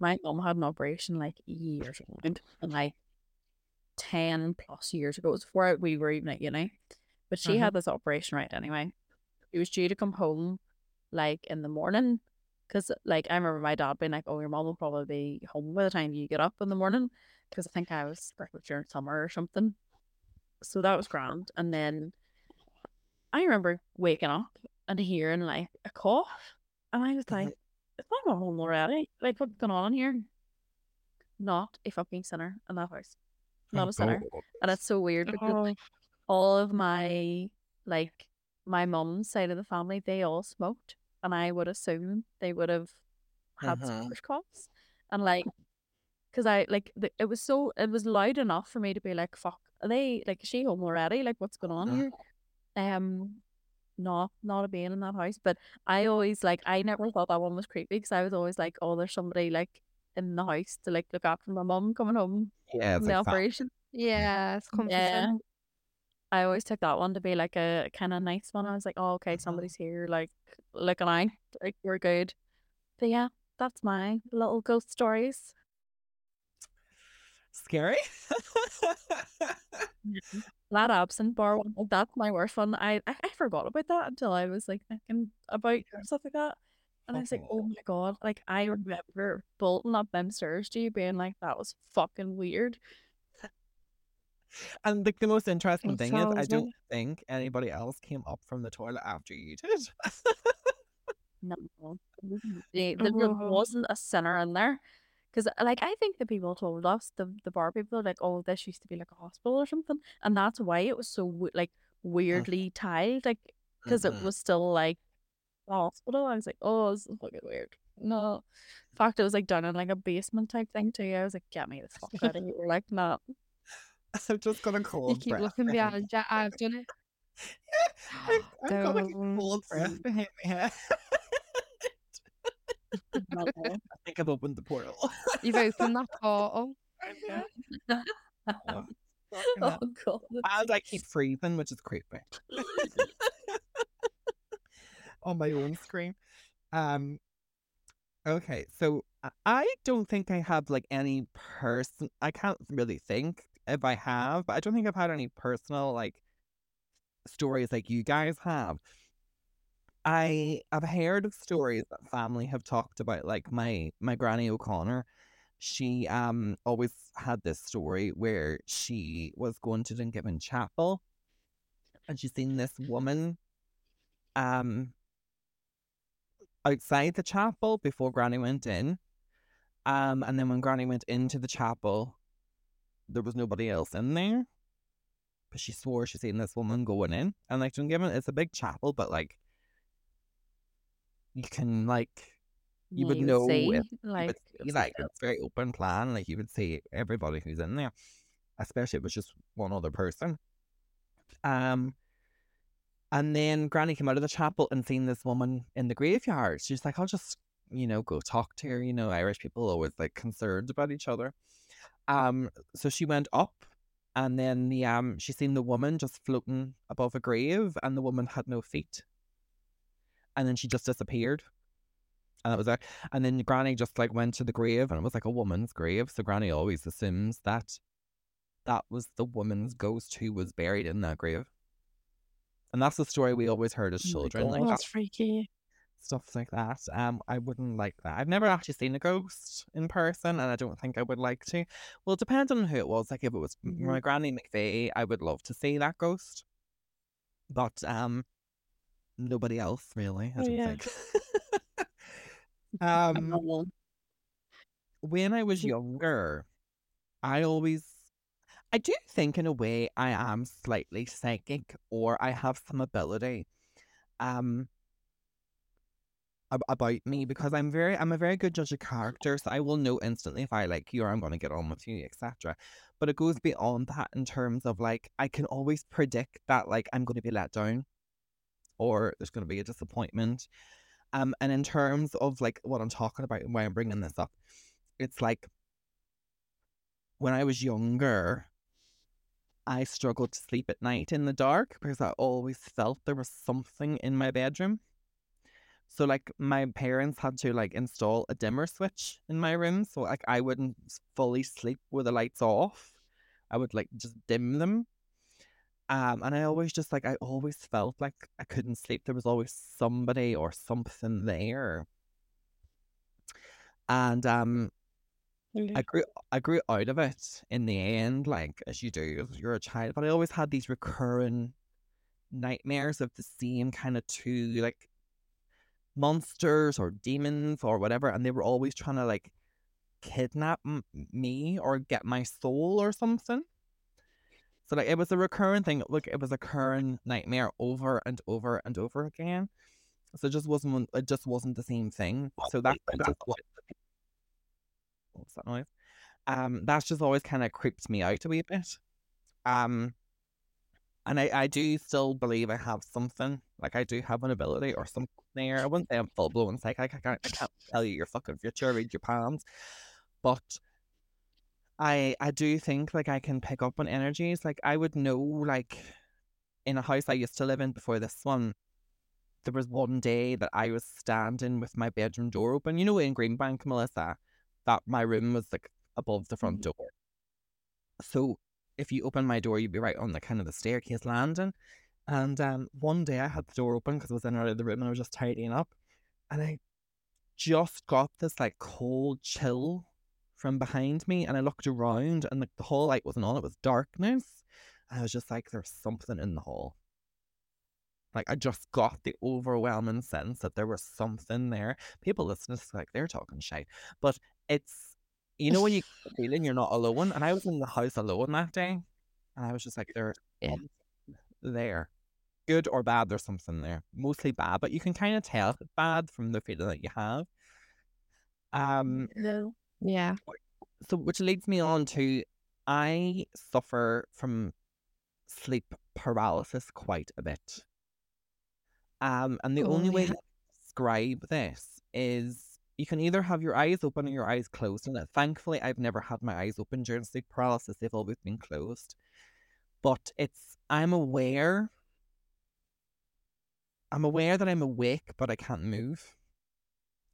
My mum had an operation like years ago, and like ten plus years ago. It was before we were even at uni. But she Uh-huh. had this operation right anyway. She was due to come home like in the morning. Cause like I remember my dad being like, "Oh, your mom will probably be home by the time you get up in the morning." Because I think I was pregnant during summer or something. So that was grand. And then I remember waking up and hearing like a cough, and I was like, it's "Is my mom home already? Like, what's going on here?" Not a fucking sinner in that house. Oh, Not Oh a sinner. God. And it's so weird because Oh, all of my like my mum's side of the family, they all smoked, and I would assume they would have had smoker's uh-huh. coughs, and like, because I like the, it was so it was loud enough for me to be like, "Fuck, are they like is she home already? Like, what's going on Uh-huh. here?" Um, no, not a being in that house, but I always like I never thought that one was creepy because I was always like, "Oh, there's somebody like in the house to like look after my mum coming home Yeah, from the like fam- operation." yeah, it's comforting. Yeah. I always took that one to be like a kind of nice one. I was like, oh, okay, somebody's here, like looking out, like we're good. But yeah, that's my little ghost stories. Scary. Mm-hmm. That absinthe bar one, that's my worst one. I, I I forgot about that until I was like thinking about stuff like that, and I was like, oh my god, like I remember bolting up them stairs to you being like, that was fucking weird. and like the most interesting It thing is, I don't like- think anybody else came up from the toilet after you did. No, there there Oh. wasn't a sinner in there. Because, like, I think the people told us, the, the bar people, like, oh, this used to be like a hospital or something. And that's why it was so, like, weirdly tiled. Like, because it Mhm. was still, like, a hospital. I was like, oh, this is fucking weird. No. In fact, it was, like, done in, like, a basement type thing, too. I was like, get me the fuck out of here. Like, no. I'm just gonna call. You keep breath looking behind you. I've done it. I, I've got like a Don't. cold breath behind. No. I think I've opened the portal. You've opened that portal. Oh, fucking oh, hell. God. and I keep freezing, which is creepy. On my own screen. Um. Okay, so I- I don't think I have like any person. I can't really think if I have, but I don't think I've had any personal like stories like you guys have. I have heard of stories that family have talked about, like my my granny O'Connor. She um always had this story where she was going to Dungiven Chapel, and she seen this woman, um, outside the chapel before Granny went in, um, and then when Granny went into the chapel, there was nobody else in there. but she swore she seen this woman going in. And like, don't give it's a big chapel, but like, you can like, you would know see, if like, it like a- it's very open plan. Like you would see everybody who's in there, especially if it was just one other person. Um, and then Granny came out of the chapel and seen this woman in the graveyard. She's like, I'll just, you know, go talk to her. You know, Irish people always like concerned about each other. Um, so she went up, and then the um, she seen the woman just floating above a grave, and the woman had no feet. And then she just disappeared. And that was it. And then Granny just like went to the grave and it was like a woman's grave. So Granny always assumes that that was the woman's ghost who was buried in that grave. And that's the story we always heard as Oh children. God. Like Oh, that, that's freaky. stuff like that. Um, I wouldn't like that. I've never actually seen a ghost in person and I don't think I would like to. Well, it depends on who it was. Like if it was Mhm. my granny McVeigh, I would love to see that ghost. But um nobody else really, I Oh, don't yeah. think. I'm um when I was younger, I always, I do think in a way I am slightly psychic or I have some ability, um, about me because I'm very, I'm a very good judge of character, so I will know instantly if I like you or I'm going to get on with you, etc. But it goes beyond that in terms of like I can always predict that like I'm going to be let down, or there's going to be a disappointment. Um, and in terms of like what I'm talking about and why I'm bringing this up, it's like when I was younger, I struggled to sleep at night in the dark because I always felt there was something in my bedroom. So like my parents had to like install a dimmer switch in my room, so like I wouldn't fully sleep with the lights off. I would like just dim them. Um, and I always just like I always felt like I couldn't sleep. There was always somebody or something there. And um I grew I grew out of it in the end, like as you do as you're a child. But I always had these recurring nightmares of the same kind of two like monsters or demons or whatever, and they were always trying to like kidnap m- me or get my soul or something. So like it was a recurring thing. Like it was a recurring nightmare over and over and over again. So it just wasn't it just wasn't the same thing. So that that's what what's that noise? Um, that's just always kind of creeps me out a wee bit. Um, and I, I do still believe I have something. Like I do have an ability or something there. I wouldn't say I'm full blown psychic. I can't, I can't tell you your fucking future, read your palms, but I I do think like I can pick up on energies. Like I would know like in a house I used to live in before this one. There was one day that I was standing with my bedroom door open. You know, in Greenbank, Melissa, that my room was like above the front door. So if you open my door, you'd be right on the kind of the staircase landing. And um, one day I had the door open because I was in and out of the room and I was just tidying up, and I just got this like cold chill from behind me, and I looked around and like the whole light wasn't on; it was darkness. And I was just like, "There's something in the hall." Like I just got the overwhelming sense that there was something there. People listening to this, like they're talking shit, but it's you know when you get feeling you're not alone. And I was in the house alone that day, and I was just like, "There's Yeah. there, good or bad. There's something there. Mostly bad, but you can kind of tell if it's bad from the feeling that you have." Um, No. Yeah. so which leads me on to I suffer from sleep paralysis quite a bit. Um, and the Oh, only way to describe this is you can either have your eyes open or your eyes closed. And thankfully, I've never had my eyes open during sleep paralysis; they've always been closed. But it's I'm aware. I'm aware that I'm awake, but I can't move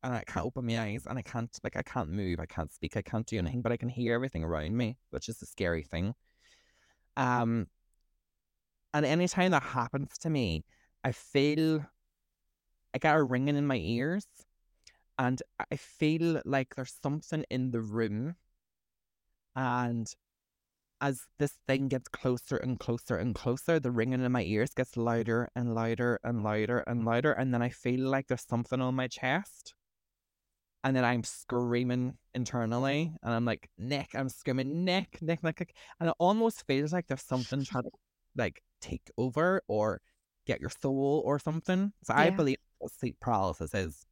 and I can't open my eyes and I can't like I can't move, I can't speak, I can't do anything, but I can hear everything around me, which is a scary thing. Um and anytime that happens to me, I feel I get a ringing in my ears and I feel like there's something in the room and as this thing gets closer and closer and closer, the ringing in my ears gets louder and louder and louder and louder, and then I feel like there's something on my chest and then I'm screaming mm-hmm. internally, and I'm like, Nick, I'm screaming, Nick, Nick, Nick, Nick. and it almost feels like there's something trying to like take over or get your soul or something. So I believe sleep paralysis is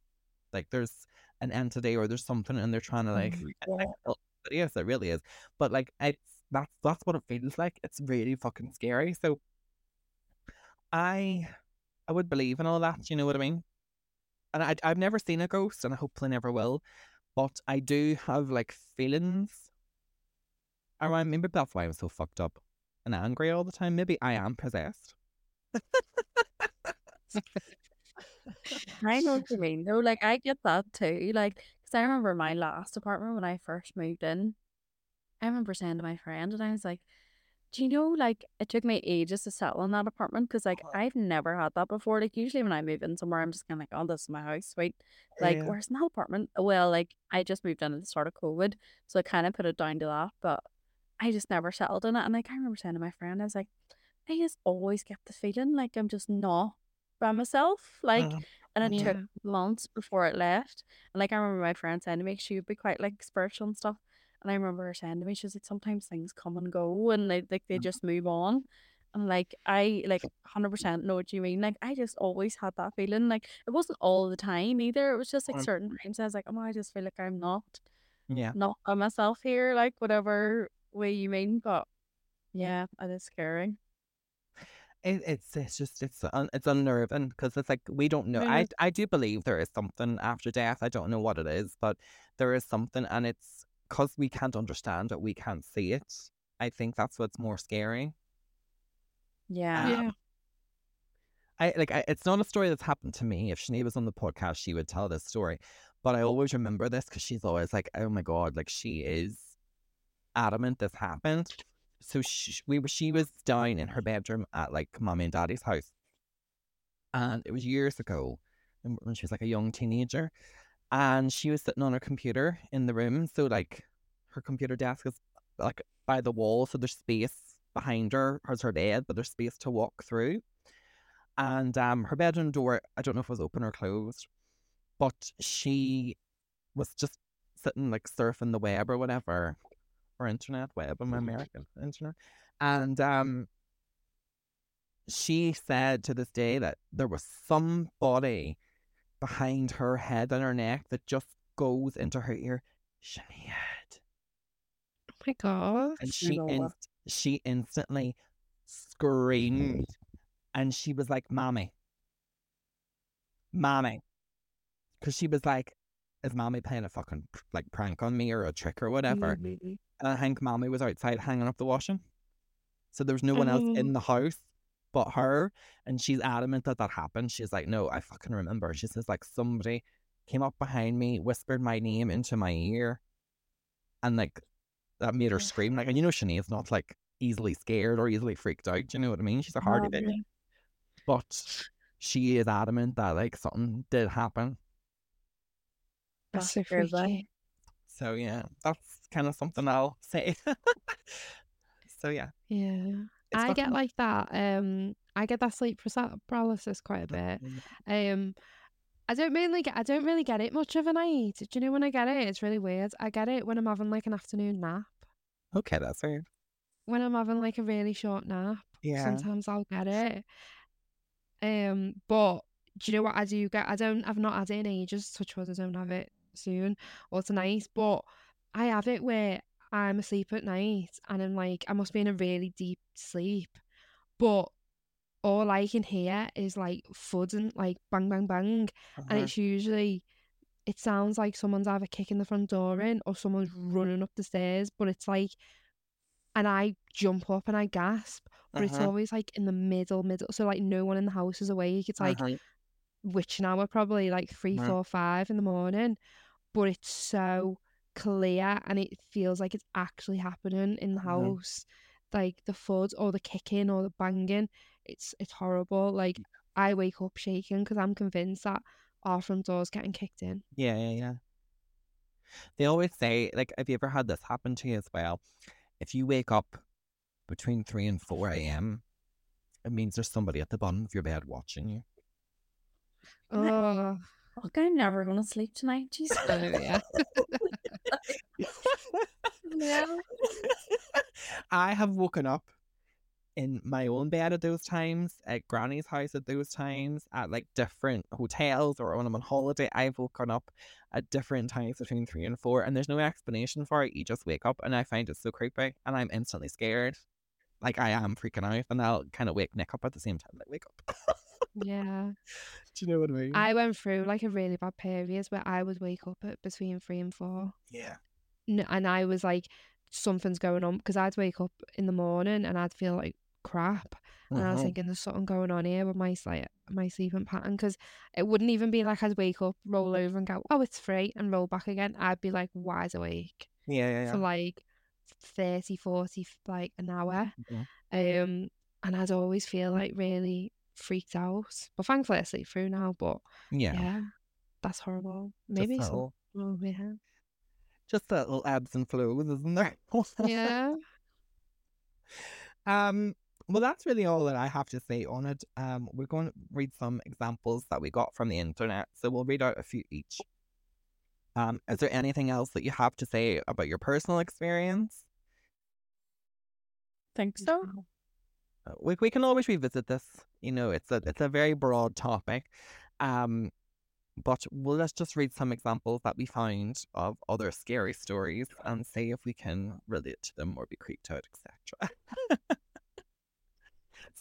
like there's an entity or there's something and they're trying to like, my and, like, yes, it really is. But like it's that's that's what it feels like. It's really fucking scary. So I I would believe in all that, you know what I mean? And I I've never seen a ghost and I hopefully never will. But I do have like feelings around maybe that's why I'm so fucked up and angry all the time. Maybe I am possessed. I know what you mean. though. like I get that too. Like, because I remember my last apartment when I first moved in. I remember saying to my friend, and I was like, "Do you know? Like, it took me ages to settle in that apartment because, like, Uh-huh. I've never had that before. Like, usually when I move in somewhere, I'm just kind of like, oh, this is my house, sweet. Like, Yeah. where's my apartment? Well, like, I just moved in at the start of COVID, so I kind of put it down to that, but I just never settled in it. And like, I remember saying to my friend, I was like, I just always get the feeling like I'm just not by myself. Like, Uh, and it took months before it left. And like I remember my friend saying to me, she would be quite like spiritual and stuff. And I remember her saying to me, she was like, sometimes things come and go and they like they Mhm. just move on. And like I like hundred percent know what you mean. Like I just always had that feeling. Like it wasn't all the time either. It was just like certain times I was like, oh I just feel like I'm not yeah. not by myself here, like whatever way you mean. But yeah, it is scary. It, it's it's just it's un, it's unnerving because it's like we don't know. I I do believe there is something after death. I don't know what it is, but there is something, and it's because we can't understand it, we can't see it. I think that's what's more scary. Yeah. Um, Yeah. I like I, it's not a story that's happened to me. If Sinead was on the podcast, she would tell this story. But I always remember this because she's always like, "Oh my god!" Like she is adamant this happened. So she, we were, she was down in her bedroom at like mommy and daddy's house, and it was years ago, and when she was like a young teenager, and she was sitting on her computer in the room. So like her computer desk is like by the wall, so there's space behind her as her bed, but there's space to walk through. And um, her bedroom door, I don't know if it was open or closed, but she was just sitting like surfing the web or whatever, or internet web, I'm American internet, and um, she said to this day that there was somebody behind her head and her neck that just goes into her ear, Sinead. Oh my god. And she what? she instantly screamed and she was like, Mommy. Mommy. Because she was like, Is mommy playing a fucking like prank on me or a trick or whatever? Mm. And I think mommy was outside hanging up the washing. So there was no one else Oh. in the house but her. And she's adamant that that happened. She's like, No, I fucking remember. She says, like, somebody came up behind me, whispered my name into my ear, and like that made her scream. Like, and you know, Sinead's not like easily scared or easily freaked out. Do you know what I mean? She's a hardy Um, bitch. But she is adamant that like something did happen. That's so crazy. freaky. So yeah, that's kind of something I'll say. so yeah, Yeah. I get like that. Um, I get that sleep paralysis- paralysis quite a bit. Um, I don't mainly get. I don't really get it much of a night. Do you know when I get it? It's really weird. I get it when I'm having like an afternoon nap. Okay, that's weird. When I'm having like a really short nap, Yeah. sometimes I'll get it. Um, but do you know what I do get? I don't. I've not had it in ages. Touch wood, I don't have it soon or tonight. But I have it where I'm asleep at night and I'm like, I must be in a really deep sleep, but all I can hear is like thudding, like bang, bang, bang, and Uh-huh. it's usually. It sounds like someone's either kicking the front door in or someone's running up the stairs, but it's like, and I jump up and I gasp, but it's Uh-huh. always like in the middle, middle. So like no one in the house is awake. It's like Uh-huh. witching hour, probably like three, Right. four, five in the morning. But it's so clear and it feels like it's actually happening in the Uh-huh. house. Like the thud or the kicking or the banging. It's it's horrible. Like I wake up shaking because I'm convinced that our front door's getting kicked in. Yeah, yeah, yeah. They always say, like, have you ever had this happen to you as well? If you wake up between 3 and 4 a.m., it means there's somebody at the bottom of your bed watching you. Oh, Fuck, I'm never gonna sleep tonight. Jesus. oh yeah. I have woken up in my own bed at those times, at Granny's house at those times, at like different hotels or when I'm on holiday. I've woken up at different times between three and four, and there's no explanation for it. You just wake up, and I find it so creepy, and I'm instantly scared. Like I am freaking out, and I'll kind of wake Nick up at the same time. Like wake up. Yeah. Do you know what I mean? I went through like a really bad period where I would wake up at between three and four. yeah. N- And I was like, something's going on because I'd wake up in the morning and I'd feel like crap. And I was Mhm. thinking, there's something going on here with my sleep, my sleeping pattern. Because it wouldn't even be like I'd wake up, roll over, and go, oh, it's free, and roll back again. I'd be like wide awake yeah, yeah, yeah. for like 30, 40, like an hour. Mhm. Um, and I'd always feel like really freaked out. But thankfully, I sleep through now. But yeah. yeah, that's horrible. Maybe a some. Oh, yeah. just a little ebbs and flows, isn't there? Yeah. Um, well, that's really all that I have to say on it. Um, we're going to read some examples that we got from the internet, so we'll read out a few each. Um, is there anything else that you have to say about your personal experience? Think so. Uh, We we can always revisit this. You know, it's a it's a very broad topic. Um, but we'll let's just read some examples that we found of other scary stories and see if we can relate to them or be creeped out, etc.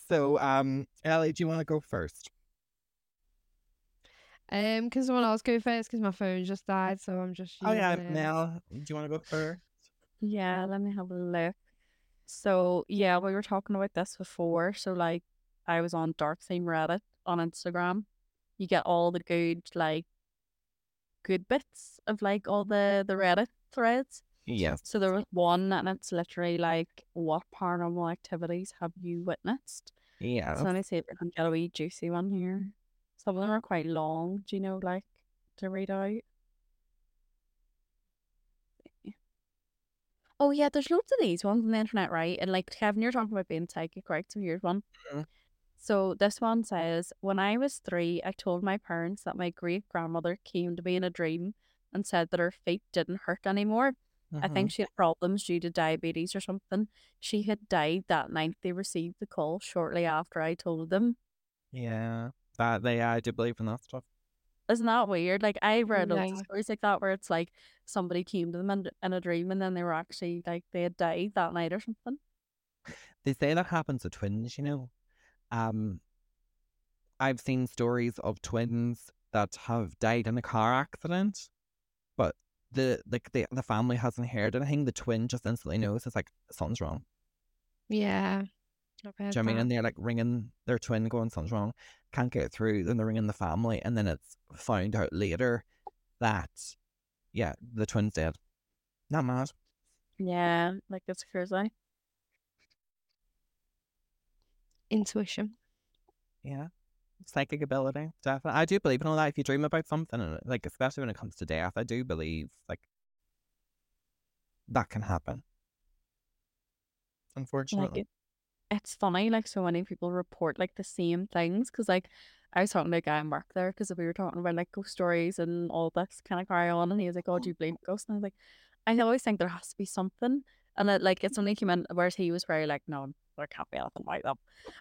so, um, Ellie, do you want to go first? Um, can someone else go first? Because my phone just died, so I'm just. Oh yeah, it. Mel, do you want to go first? Yeah, let me have a look. So yeah, we were talking about this before. So like I was on Dark Theme Reddit on Instagram. You get all the good like good bits of like all the the Reddit threads. Yes. So there was one and it's literally like what paranormal activities have you witnessed? Yeah. So let me see if I can get a wee juicy one here. Some of them are quite long, do you know, like to read out. Oh yeah, there's loads of these ones on the internet, right? And like Kevin, you're talking about being psychic, right? So here's one. Mhm. So this one says, when I was three, I told my parents that my great grandmother came to me in a dream and said that her feet didn't hurt anymore. I Mhm. think she had problems due to diabetes or something. She had died that night. They received the call shortly after I told them. Yeah. That they I do believe in that stuff. Isn't that weird? Like I read loads of stories like that where it's like somebody came to them in, in a dream and then they were actually like they had died that night or something. They say that happens to twins, you know. Um, I've seen stories of twins that have died in a car accident, but the like the the family hasn't heard anything. The twin just instantly knows it's like something's wrong. Yeah. I've Do you know what I mean? And they're like ringing their twin, going something's wrong, can't get through. Then they're ringing the family, and then it's found out later that yeah, the twin's dead. Not mad. Yeah, like it's crazy. Intuition. Yeah. Psychic ability, definitely. I do believe in all that. If you dream about something, and like especially when it comes to death, I do believe like that can happen. Like Unfortunately, it, it's funny, like so many people report like the same things because like I was talking to a guy in work there because we were talking about like ghost stories and all this kind of carry on, and he was like, "Oh, do oh. you believe in ghosts?" And I was like, "I always think there has to be something," and it, like it's only came in, whereas he was very like, "No, there can't be anything like that."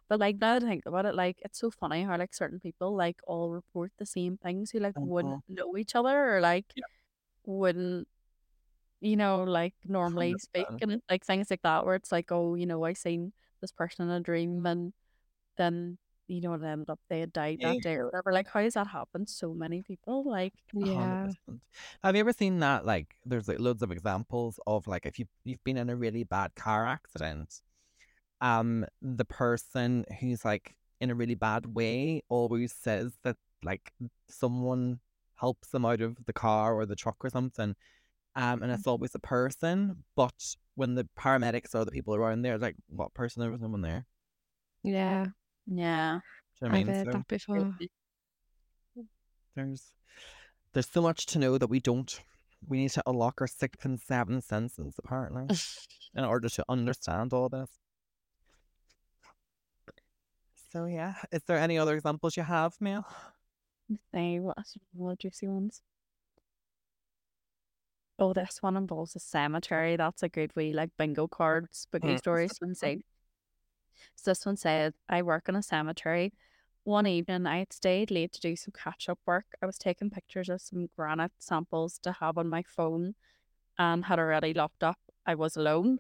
But like now that I think about it, like it's so funny how like certain people like all report the same things who like wouldn't mm-hmm. know each other or like Yeah. wouldn't you know, like normally speak 100%. and like things like that where it's like, oh, you know, I seen this person in a dream and then you know it ended up they had died Yeah. that day or whatever. Like how does that happen? So many people like Yeah. percent. Have you ever seen that? Like, there's like loads of examples of like if you you've been in a really bad car accident, um, the person who's like in a really bad way always says that like someone helps them out of the car or the truck or something, um, and it's always a person. But when the paramedics or the people are around there, like, what person? There was no one there. Yeah. Yeah. You know I I've mean? heard So that before. there's there's so much to know that we don't. We need to unlock our sixth and seventh senses, apparently, in order to understand all this. So yeah, is there any other examples you have, Mel? Say what what juicy ones? Oh, this one involves a cemetery. That's a good wee like bingo card spooky Mm. say. So this one said, I work in a cemetery. One evening, I had stayed late to do some catch up work. I was taking pictures of some granite samples to have on my phone and had already locked up. I was alone.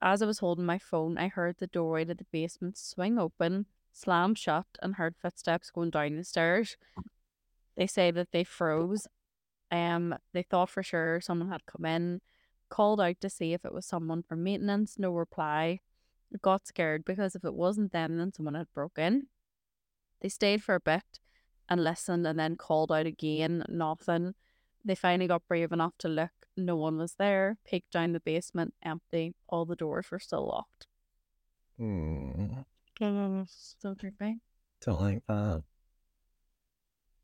As I was holding my phone, I heard the doorway to the basement swing open, slam shut, and heard footsteps going down the stairs. They say that they froze. Um, they thought for sure someone had come in, called out to see if it was someone from maintenance. No reply. Got scared because if it wasn't them, then someone had broke in. They stayed for a bit and listened, and then called out again. Nothing. They finally got brave enough to look. No one was there. Peeked down the basement, empty. All the doors were still locked. Hmm. So creepy. Don't like that.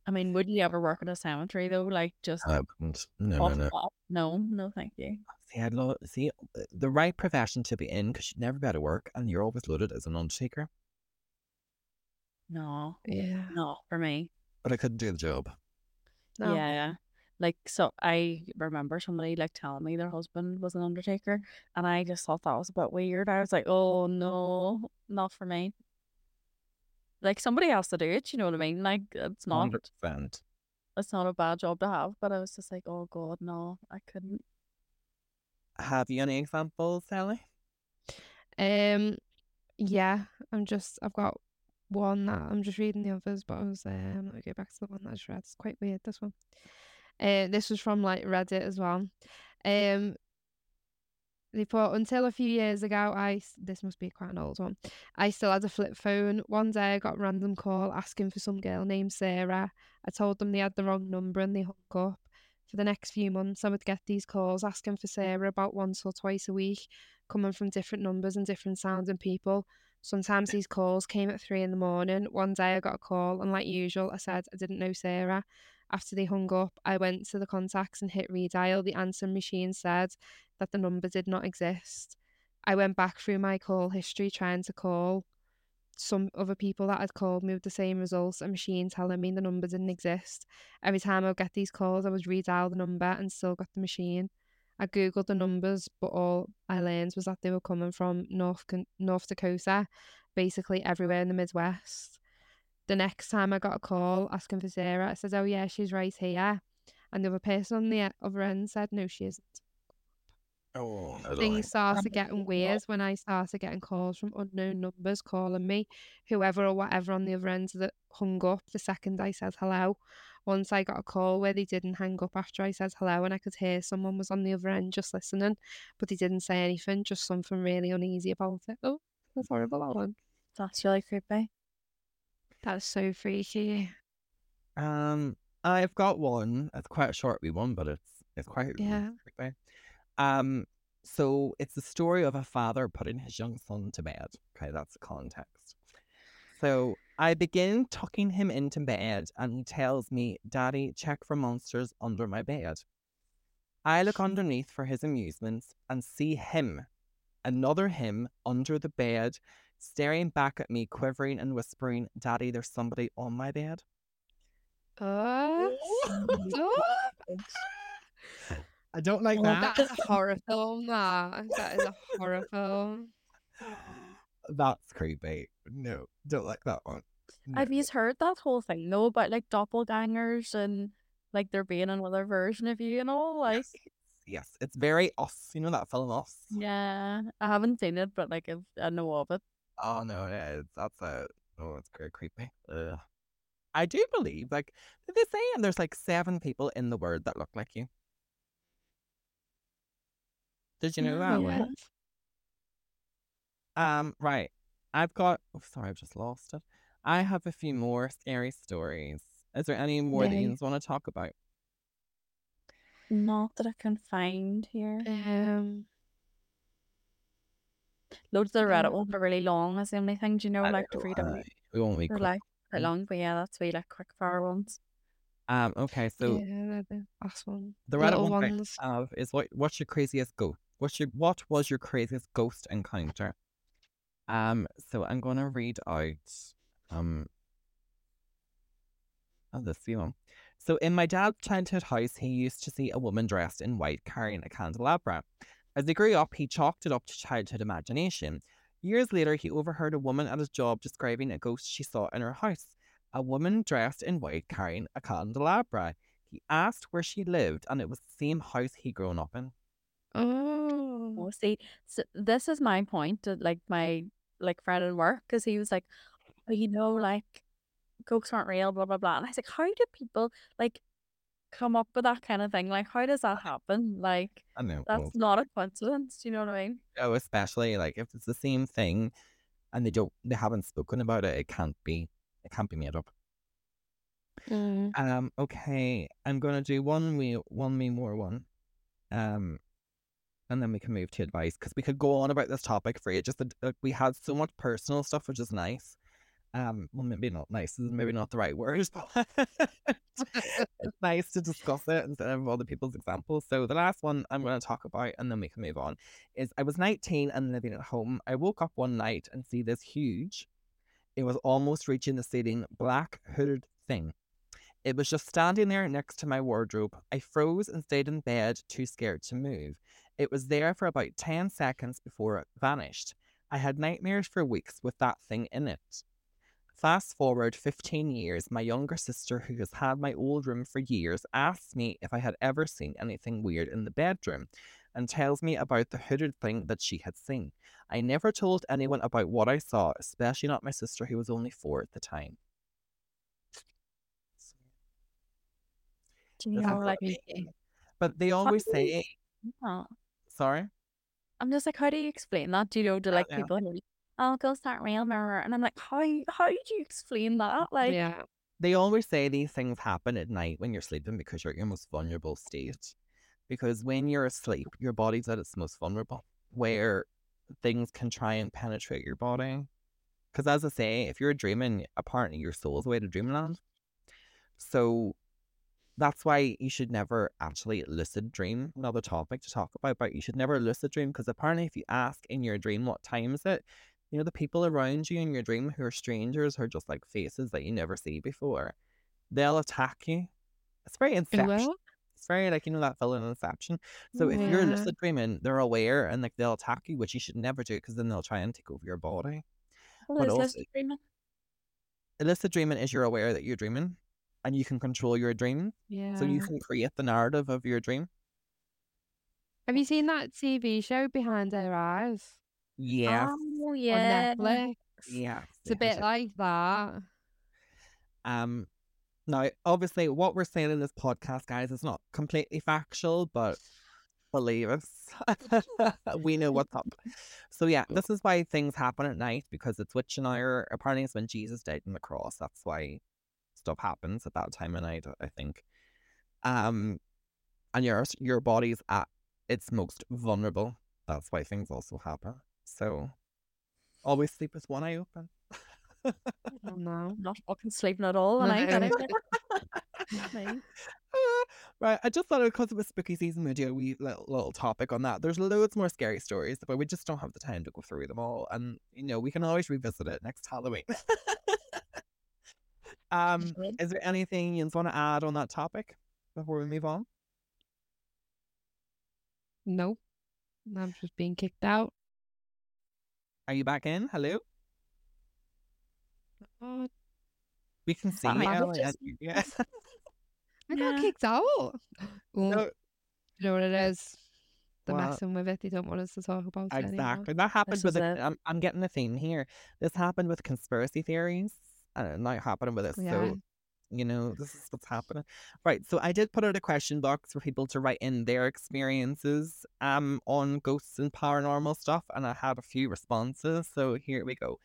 I mean, would you ever work in a cemetery though? Like just I wouldn't. No, no, off no. the top? No, no, thank you. See, I'd lo- see uh, the right profession to be in because you'd never be out of work and you're always loaded as an undertaker. No, Yeah. no, for me. But I couldn't do the job. No. Yeah. Like so I remember somebody like telling me their husband was an undertaker and I just thought that was a bit weird. I was like, Oh no, not for me. Like somebody has to do it, you know what I mean? Like it's not Hundred percent. it's not a bad job to have, but I was just like, Oh god, no, I couldn't. Have you any examples, Sally? Um, yeah, I'm just I've got one that I'm just reading the others, but I was um let me go back to the one that I just read. It's quite weird this one. Uh, this was from like Reddit as well. Um, they put until a few years ago, I, this must be quite an old one. I still had a flip phone. One day I got a random call asking for some girl named Sarah. I told them they had the wrong number and they hung up. For the next few months, I would get these calls asking for Sarah about once or twice a week, coming from different numbers and different sounds and people. Sometimes these calls came at three in the morning. One day I got a call, and like usual, I said I didn't know Sarah. After they hung up, I went to the contacts and hit redial. The answering machine said that the number did not exist. I went back through my call history trying to call some other people that had called me with the same results, a machine telling me the number didn't exist. Every time I would get these calls, I would redial the number and still got the machine. I googled the numbers, but all I learned was that they were coming from North North Dakota, basically everywhere in the Midwest. The next time I got a call asking for Sarah, I said, "Oh yeah, she's right here," and the other person on the other end said, "No, she isn't." Oh, Things started getting weird when I started getting calls from unknown numbers calling me, whoever or whatever on the other end that hung up the second I said hello. Once I got a call where they didn't hang up after I said hello, and I could hear someone was on the other end just listening, but they didn't say anything, just something really uneasy about it. Oh, that's horrible, that one. That's really creepy. That's so freaky. Um, I've got one. It's quite a short wee one, but it's it's quite Yeah. Um, so it's the story of a father putting his young son to bed. Okay, that's the context. So I begin tucking him into bed, and he tells me, "Daddy, check for monsters under my bed." I look underneath for his amusements and see him, another him, under the bed, staring back at me, quivering and whispering, "Daddy, there's somebody on my bed." Uh, I don't like Oh, that's a horror film. That that is a horror film. That's creepy. No, don't like that one. Have No. you heard that whole thing though about like doppelgangers and like there being another version of you and all? Like Yes. Yes, it's very us. You know that film Us? yeah, I haven't seen it, but like I've, I know of it. Oh no, yeah, it's, that's a oh, it's very creepy. Ugh. I do believe, like they say, and there's like seven people in the word that look like you. Did you know that? No. Yeah. Um, right. I've got. Oh, sorry, I've just lost it. I have a few more scary stories. Is there any more that you want to talk about? Not that I can find here. Um, Loads of the Reddit ones are really long. That's the only thing. Do you know? I like to read them. We won't be They're like quite long, but yeah, that's we like quick fire ones. Um. Okay. So yeah, the last one. the Reddit little one I ones. have is what? What's your craziest ghost? What's your what was your craziest ghost encounter? Um. So I'm gonna read out. Um. Oh, this one. So in my dad's childhood house, he used to see a woman dressed in white carrying a candelabra. As he grew up, he chalked it up to childhood imagination. Years later, he overheard a woman at his job describing a ghost she saw in her house. A woman dressed in white carrying a candelabra. He asked where she lived, and it was the same house he'd grown up in. Oh. Oh, see, so this is my point. Uh, like my like friend at work, because he was like, oh, you know, like ghosts aren't real, blah blah blah. And I was like, how do people like come up with that kind of thing? Like, how does that happen? Like, I know. that's well, not a coincidence. Do you know what I mean? oh, especially like if it's the same thing, and they don't, they haven't spoken about it. It can't be. It can't be made up. Mm. Um. Okay. I'm gonna do one me one me more one. Um. And then we can move to advice because we could go on about this topic for ages. Like we had so much personal stuff, which is nice. Um. Well, maybe not nice. Is maybe not the right word, but it's nice to discuss it instead of other people's examples. So the last one I'm going to talk about, and then we can move on, is I was 19 and living at home. I woke up one night and see this huge. It was almost reaching the ceiling, black hooded thing. It was just standing there next to my wardrobe. I froze and stayed in bed, too scared to move. It was there for about 10 seconds before it vanished. I had nightmares for weeks with that thing in it. Fast forward 15 years, my younger sister, who has had my old room for years, asks me if I had ever seen anything weird in the bedroom and tells me about the hooded thing that she had seen. I never told anyone about what I saw, especially not my sister, who was only four at the time. Do you know, like. But they always you- say, oh, sorry? I'm just like, how do you explain that? Do you know to oh, like people who, oh, ghosts aren't real, mirror, and I'm like, how how do you explain that? Like, yeah. They always say these things happen at night when you're sleeping because you're at your most vulnerable state. Because when you're asleep, your body's at its most vulnerable, where things can try and penetrate your body. Because as I say, if you're dreaming, apparently your soul's away to dreamland. So that's why you should never actually lucid dream. Another topic to talk about, but you should never lucid dream because apparently, if you ask in your dream what time is it, you know the people around you in your dream who are strangers, are just like faces that you never see before, they'll attack you. It's very inception. It's very like you know that villain in Inception. So if you're Yeah. lucid dreaming, they're aware and like they'll attack you, which you should never do because then they'll try and take over your body. what but is also- lucid dreaming? Lucid dreaming is you're aware that you're dreaming, and you can control your dream. Yeah. So you can create the narrative of your dream. Have you seen that TV show Behind Her Eyes Yes. Oh yeah. on Netflix? Yeah. It's a yes, bit like that. Um, now, obviously, what we're saying in this podcast, guys, is not completely factual, but believe us, we know what's up. So, yeah, this is why things happen at night because it's witching hour. Apparently, it's when Jesus died on the cross. That's why stuff happens at that time of night. I think. Um, and your your body's at its most vulnerable. That's why things also happen. So, always sleep with one eye open. I don't know. I'm not fucking sleeping at all, and I ain't No. right, I just thought it was because it was spooky season, we do a wee little, little topic on that. There's loads more scary stories, but we just don't have the time to go through them all. And you know, we can always revisit it next Halloween. um, is there anything you want to add on that topic before we move on? Nope. I'm just being kicked out. Are you back in? Hello, Oh, we can see you. I was Ellie, and just- you- Yeah. I got Yeah. kicked out. Well, No, you know what it is? They're Well, messing with it. They don't want us to talk about it. Exactly. That happened This with. is A, it. I'm, I'm getting a theme here. This happened with conspiracy theories, and it might happen with this. Yeah. So, you know, this is what's happening. Right. So I did put out a question box for people to write in their experiences um on ghosts and paranormal stuff, and I had a few responses. So here we go.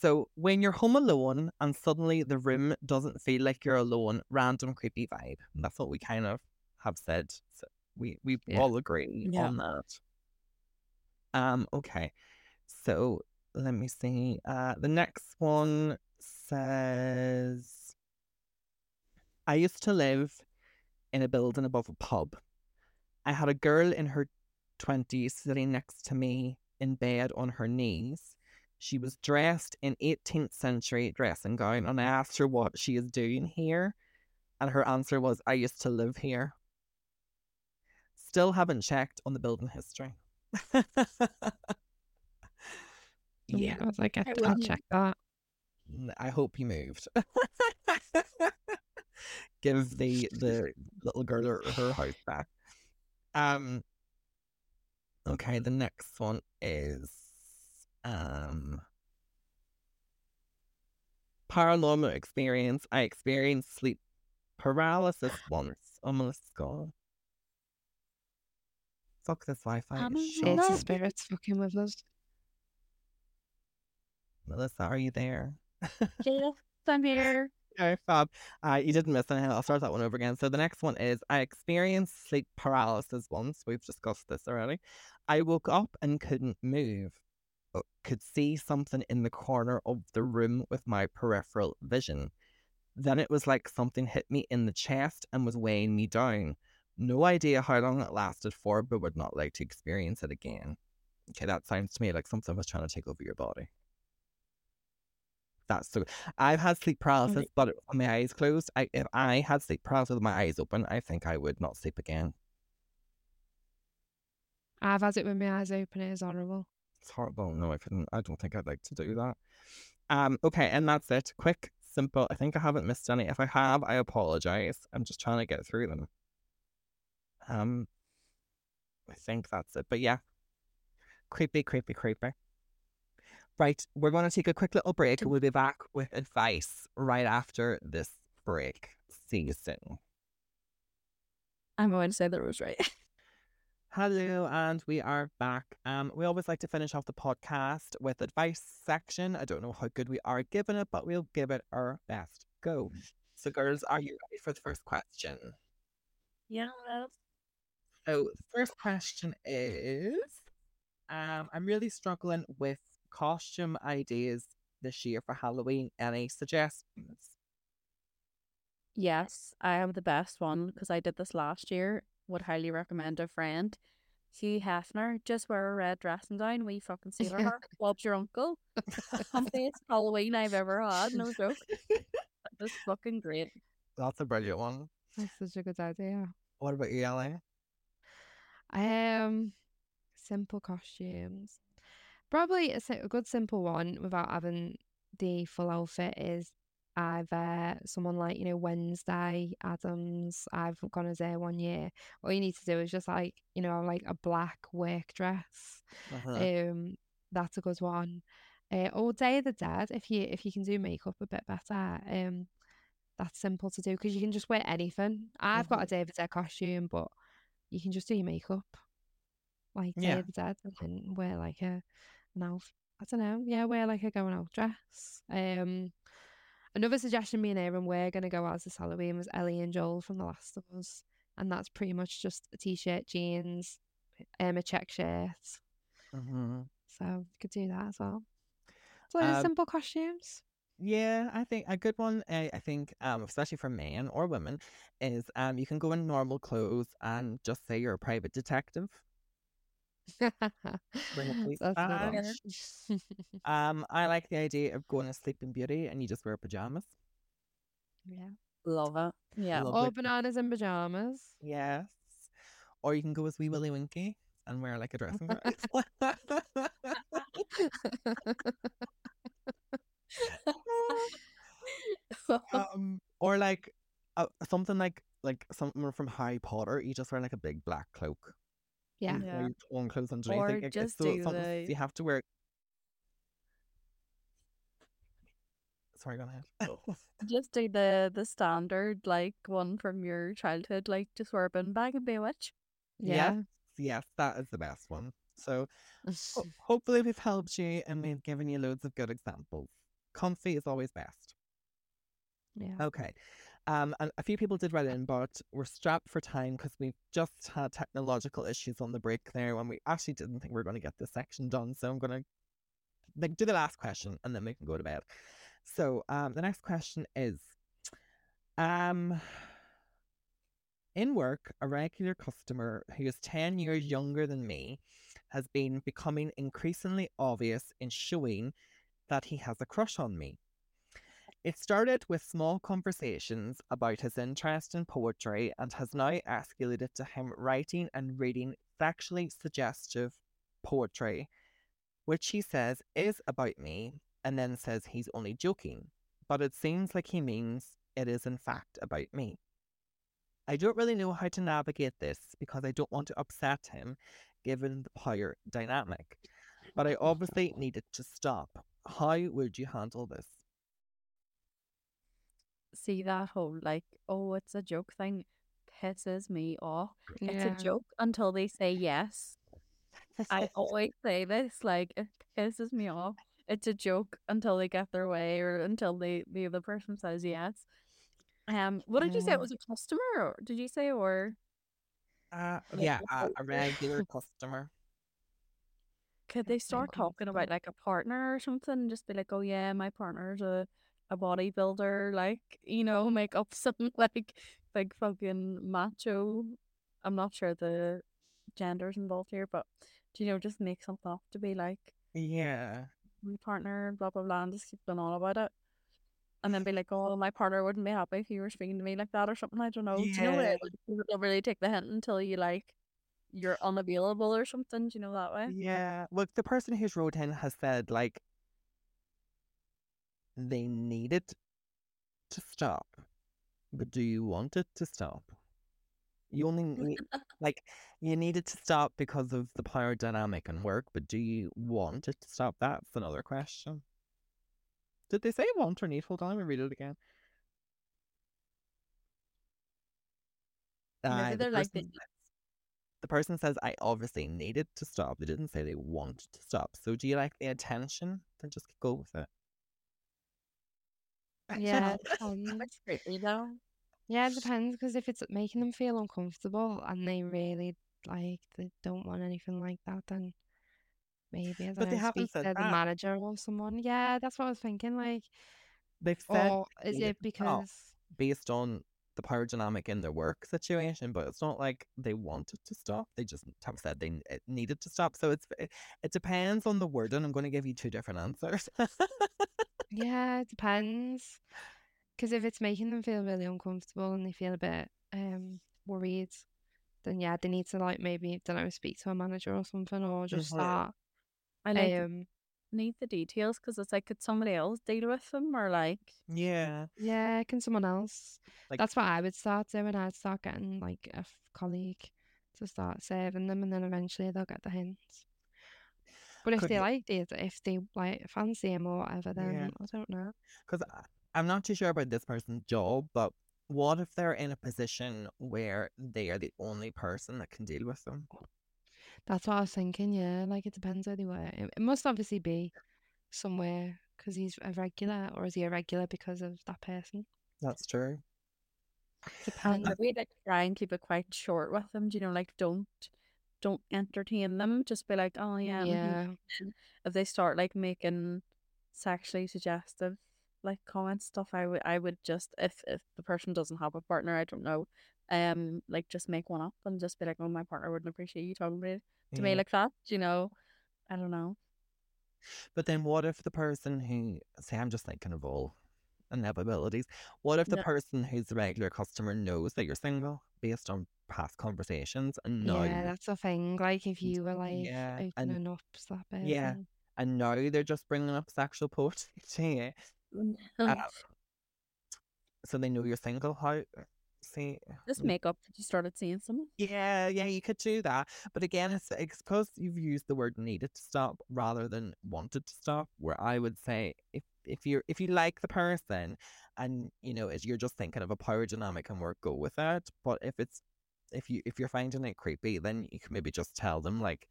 So when you're home alone and suddenly the room doesn't feel like you're alone, random creepy vibe. That's what we kind of have said. So we we Yeah. all agree Yeah. on that. Um, okay. So let me see. Uh the next one says I used to live in a building above a pub. I had a girl in her twenties sitting next to me in bed on her knees. She was dressed in 18th century dressing gown, and I asked her what she is doing here, and her answer was, "I used to live here." Still haven't checked on the building history. Oh I was like, I, I I'll wouldn't. check that. N- I hope he moved. Give the the little girl her, her house back. Um. Okay, the next one is um paranormal experience. I experienced sleep paralysis once. Oh, Melissa's gone. Fuck this Wi-Fi. Is shit. Shady No. spirits fucking with us. Melissa, are you there? Yes, I'm here. Okay, fab. Uh, you didn't miss anything. I'll start that one over again. So the next one is I experienced sleep paralysis once. We've discussed this already. I woke up and couldn't move. but Could see something in the corner of the room with my peripheral vision. Then it was like something hit me in the chest and was weighing me down. No idea how long it lasted for, but would not like to experience it again. Okay, that sounds to me like something was trying to take over your body. That's so. I've had sleep paralysis, but with my eyes closed. I, if I had sleep paralysis with my eyes open, I think I would not sleep again. I've had it with my eyes open. It is horrible. It's horrible. No, I couldn't. I don't think I'd like to do that. Um. Okay, and that's it. Quick, simple. I think I haven't missed any. If I have, I apologize. I'm just trying to get through them. Um. I think that's it. But yeah, creepy, creepy, creepy. Right, we're going to take a quick little break. We'll be back with advice right after this break. See you soon. I'm going to say that it was right. Hello, and we are back. Um, we always like to finish off the podcast with advice section. I don't know how good we are giving it, but we'll give it our best go. So, girls, are you ready for the first question? yeah. So, the first question is, um, I'm really struggling with costume ideas this year for Halloween. Any suggestions? Yes, I am the best one because I did this last year. Would highly recommend a friend. Hugh Hefner, just wear a red dressing gown, we fucking sailor Yeah. hat. Bob's your uncle. Comfiest Halloween I've ever had, no joke. It was fucking great. That's a brilliant one. That's such a good idea. What about you, Ellie? Um, simple costumes. Probably a, a good simple one without having the full outfit is either someone like you know Wednesday Addams. I've gone as there one year. All you need to do is just like you know like a black work dress. Uh-huh. Um, that's a good one. Uh, or Day of the Dead if you if you can do makeup a bit better. Um, that's simple to do because you can just wear anything. I've got a Day of the Dead costume, but you can just do your makeup like Day Yeah. of the Dead and wear like a outfit. I don't know. Yeah, wear like a going out dress. Um, another suggestion me and Aaron were gonna go out as this Halloween was Ellie and Joel from The Last of Us, and that's pretty much just a t-shirt, jeans, um, a check shirt. Mhm. So you could do that as well. So Um, simple costumes. Yeah, I think a good one. I, I think, um, especially for men or women, is um, you can go in normal clothes and just say you're a private detective. Um, I like the idea of going to Sleeping Beauty and you just wear pajamas. yeah. Love it. Yeah. Love Or it. bananas and pajamas. Yes. Or you can go as Wee Willie Winkie and wear like a dressing gown. um, or like uh, something like like something from Harry Potter. You just wear like a big black cloak. Yeah. and wear Yeah. your own clothes underneath. Or Like, just so do the- you have to wear. Sorry, go ahead. Oh. Just do the the standard like one from your childhood, like just wear a bin bag and be a witch. Yeah. yes, that is the best one. So ho- hopefully we've helped you and we've given you loads of good examples. Comfy is always best. yeah. Okay. Um, and a few people did write in, but we're strapped for time because we've just had technological issues on the break there when we actually didn't think we were going to get this section done. So I'm going to like do the last question and then we can go to bed. So um, the next question is, um, in work, a regular customer who is 10 years younger than me has been becoming increasingly obvious in showing that he has a crush on me. It started with small conversations about his interest in poetry and has now escalated to him writing and reading sexually suggestive poetry which he says is about me and then says he's only joking, but it seems like he means it is in fact about me. I don't really know how to navigate this because I don't want to upset him given the power dynamic, but I obviously need it to stop. How would you handle this? See that whole like, oh, it's a joke thing pisses me off. It's a joke until they say yes. I always say this, like it pisses me off. It's a joke until they get their way or until they the other person says yes. Um, what did you say? It was a customer, or did you say, or Uh, yeah, a, a regular customer. could they start talking about like a partner or something? and Just be like, oh yeah, my partner's a a bodybuilder, like you know, make up some like big fucking macho. I'm not sure the genders involved here, but do you know, just make something up to be like. Yeah. my partner, blah blah blah, and just keep going on about it. And then be like, oh, my partner wouldn't be happy if you were speaking to me like that or something. I don't know. Do you know Yeah. it? Like, you don't really take the hint until you like you're unavailable or something. Do you know that way? Yeah. Look, the person who's wrote in has said like they need it to stop, but do you want it to stop? You only need like you need it to stop because of the power dynamic and work, but do you want it to stop? That's another question. Did they say want or need? Hold on, let me read it again. Maybe Uh, the they're like person the- says- the person says I obviously need it to stop. They didn't say they want to stop. So do you like the attention? Then just go with it. Yeah, depends. creepy though. Yeah, it depends because if it's making them feel uncomfortable and they really like they don't want anything like that, then maybe I But they know, haven't speak to said the manager or someone. Yeah, that's what I was thinking. Like, They've said or is it because based on the power dynamic in their work situation, but it's not like they wanted to stop. They just have said they n- it needed to stop. So it's it, it depends on the wording. I'm going to give you two different answers. yeah, it depends. Because if it's making them feel really uncomfortable and they feel a bit um worried, then yeah, they need to like maybe don't know speak to a manager or something, or just Mhm. start I like um need the details because it's like could somebody else deal with them or like yeah, Yeah, can someone else? Like- That's what I would start doing. I'd start getting like a f- colleague to start saving them, and then eventually they'll get the hints. But if Could they you- like it, if they like fancy him or whatever, then Yeah. I don't know. because I'm not too sure about this person's job, but what if they're in a position where they are the only person that can deal with them? That's what I was thinking. Yeah, like it depends where they were. It, it must obviously be somewhere because he's a regular, or is he a regular because of that person? That's true. Depends. and maybe like try and keep it quite short with them. Do you know, like don't don't entertain them. Just be like, oh yeah, mhm." yeah, if they start like making sexually suggestive like comments stuff i would i would just if if the person doesn't have a partner i don't know um like just make one up and just be like oh my partner wouldn't appreciate you talking to, to me like that you know i don't know But then what if the person who say I'm just thinking of all inevitabilities. What if the Yeah. person who's a regular customer knows that you're single based on past conversations and now yeah, that's the thing. Like if you were like Yeah, and- opening up to that person. Yeah. and now they're just bringing up sexual poetry to. Um, so they know you're single. How uh, see just mm. make up that you started seeing someone Yeah, yeah, you could do that. But again, it's it's because you've used the word needed to stop rather than wanted to stop. Where I would say if if you're if you like the person and you know you're just thinking of a power dynamic and work, go with it. But if it's if you if you're finding it creepy, then you can maybe just tell them like,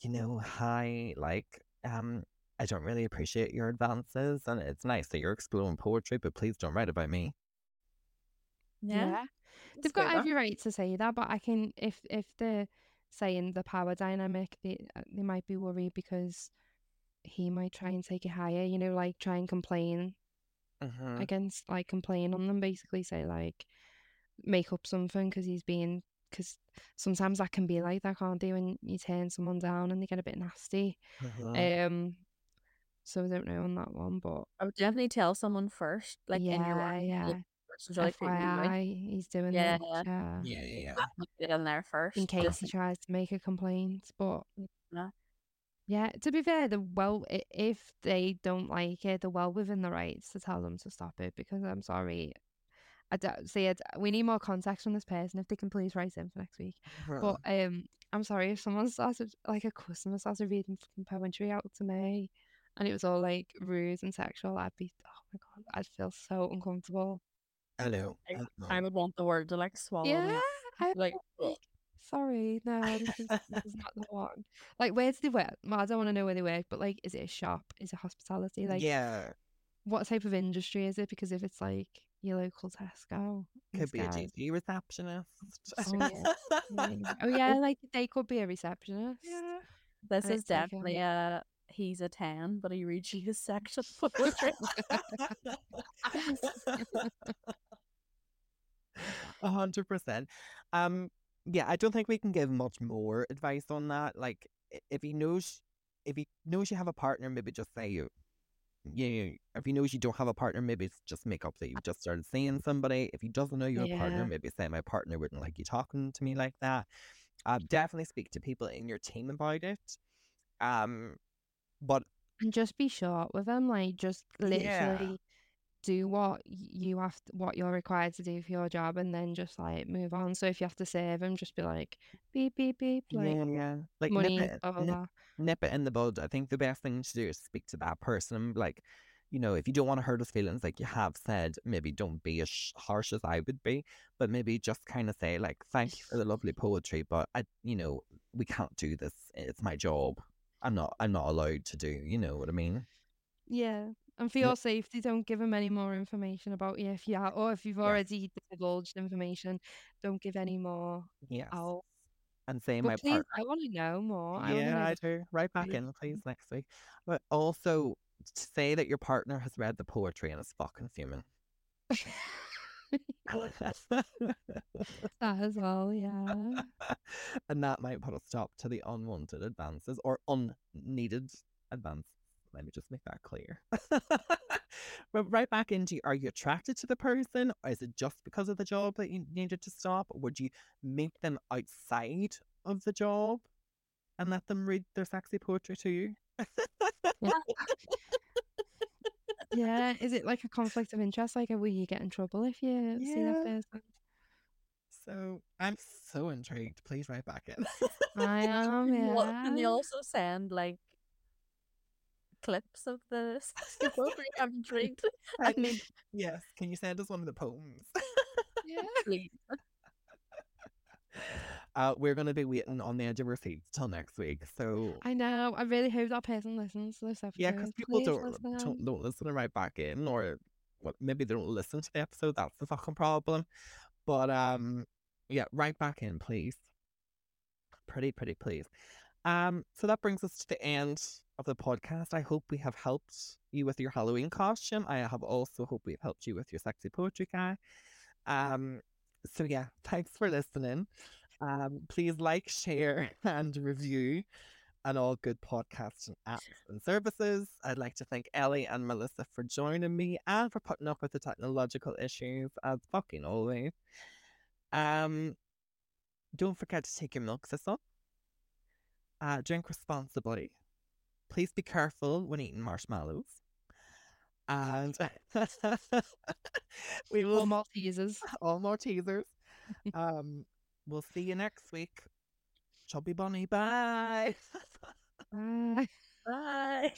you know, hi, like, um, I don't really appreciate your advances, and it's nice that you're exploring poetry, but please don't write about me. yeah, They've got every right to say that, but I can if if they're saying the power dynamic, they uh, they might be worried because he might try and take it higher. You know, like try and complain hmm against, like complain on them, basically say like make up something because he's being because sometimes that can be like that, can't they? When you turn someone down and they get a bit nasty. Mm. Um, so I don't know on that one, but i would definitely tell someone first like in your yeah, yeah. person's really creeping you out. FYI, he's doing Yeah, that. Yeah. yeah, yeah, yeah. Get in there first in case he tries to make a complaint. But Yeah. Yeah, to be fair, the well, if they don't like it, they're well within the rights to tell them to stop it. Because I'm sorry, I don't see it. We need more context from this person. If they can please write in for next week. But um, I'm sorry if someone started like a customer started reading fucking poetry out to me, and it was all like rude and sexual. I'd be, oh my god, I'd feel so uncomfortable. I know. I I would want the word to like swallow. Yeah, up. I'd Like, be like, sorry, no, this is, this is not the one. Like, where do they work? Well, I don't want to know where they work, but like, is it a shop? Is it hospitality? Like, yeah, what type of industry is it? Because if it's like your local Tesco, could these be a guys- GP receptionist. Oh, yeah. Maybe. Oh yeah, like they could be a receptionist. yeah. This And is it's like, um, definitely a he's a ten, but he reads you his section poetry. A hundred percent. Um, yeah, I don't think we can give much more advice on that. Like, if he knows, if he knows you have a partner, maybe just say you. Yeah, if he knows you don't have a partner, maybe it's just make up that you've just started seeing somebody. If he doesn't know you have a partner, Yeah. maybe say my partner wouldn't like you talking to me like that. Uh, definitely speak to people in your team about it. Um, but And just be short with them. Like, just literally Yeah. Do what you have, to, what you're required to do for your job, and then just like move on. So if you have to save them, just be like beep beep beep, like yeah, yeah, like money, nip it, blah blah blah. nip it in the bud. I think the best thing to do is speak to that person. Like, you know, if you don't want to hurt his feelings, like you have said, maybe don't be as harsh as I would be, but maybe just kind of say, like, thank you for the lovely poetry, but I, you know, we can't do this. It's my job. I'm not. I'm not allowed to do. You know what I mean? Yeah. And for your safety, don't give them any more information about you if you are, or if you've Yes. already divulged information, don't give any more Yes. out. And say But my please, partner. I want to know more. I Yeah, know I do. Right back in, please, next week. But also to say that your partner has read the poetry and is fucking fuming. that as well, yeah. and that might put a stop to the unwanted advances or unneeded advances. Let me just make that clear. but right back into are you attracted to the person? Or is it just because of the job that you needed to stop? Would you meet them outside of the job and let them read their sexy poetry to you? Yeah. yeah. Is it like a conflict of interest? Like, will you get in trouble if you see that person? So I'm so intrigued. Please write back in. I am, al- Can you also send like clips of the poetry? I'm intrigued. I mean, yes. Can you send us one of the poems? Yeah. please. Uh, we're going to be waiting on the edge of our seats till next week. So I know. I really hope that person listens to this episode. yeah, because people Please don't, listen. don't don't listen to right back in, or what? Maybe they don't listen to the episode. That's the fucking problem. But um, yeah, right back in, please. Pretty, pretty, please. Um, so that brings us to the end of the podcast. I hope we have helped you with your Halloween costume. I have also hope we've helped you with your sexy poetry guy. Um, so yeah, thanks for listening. Um, please like, share, and review on all good podcasts and apps and services. I'd like to thank Ellie and Melissa for joining me and for putting up with the technological issues as fucking always. Um, don't forget to take your milk thistle. Uh, drink responsibly. Please be careful when eating marshmallows. And we will Or Maltesers. all more teasers. um, we'll see you next week. Chubby bunny, bye. Bye. Bye.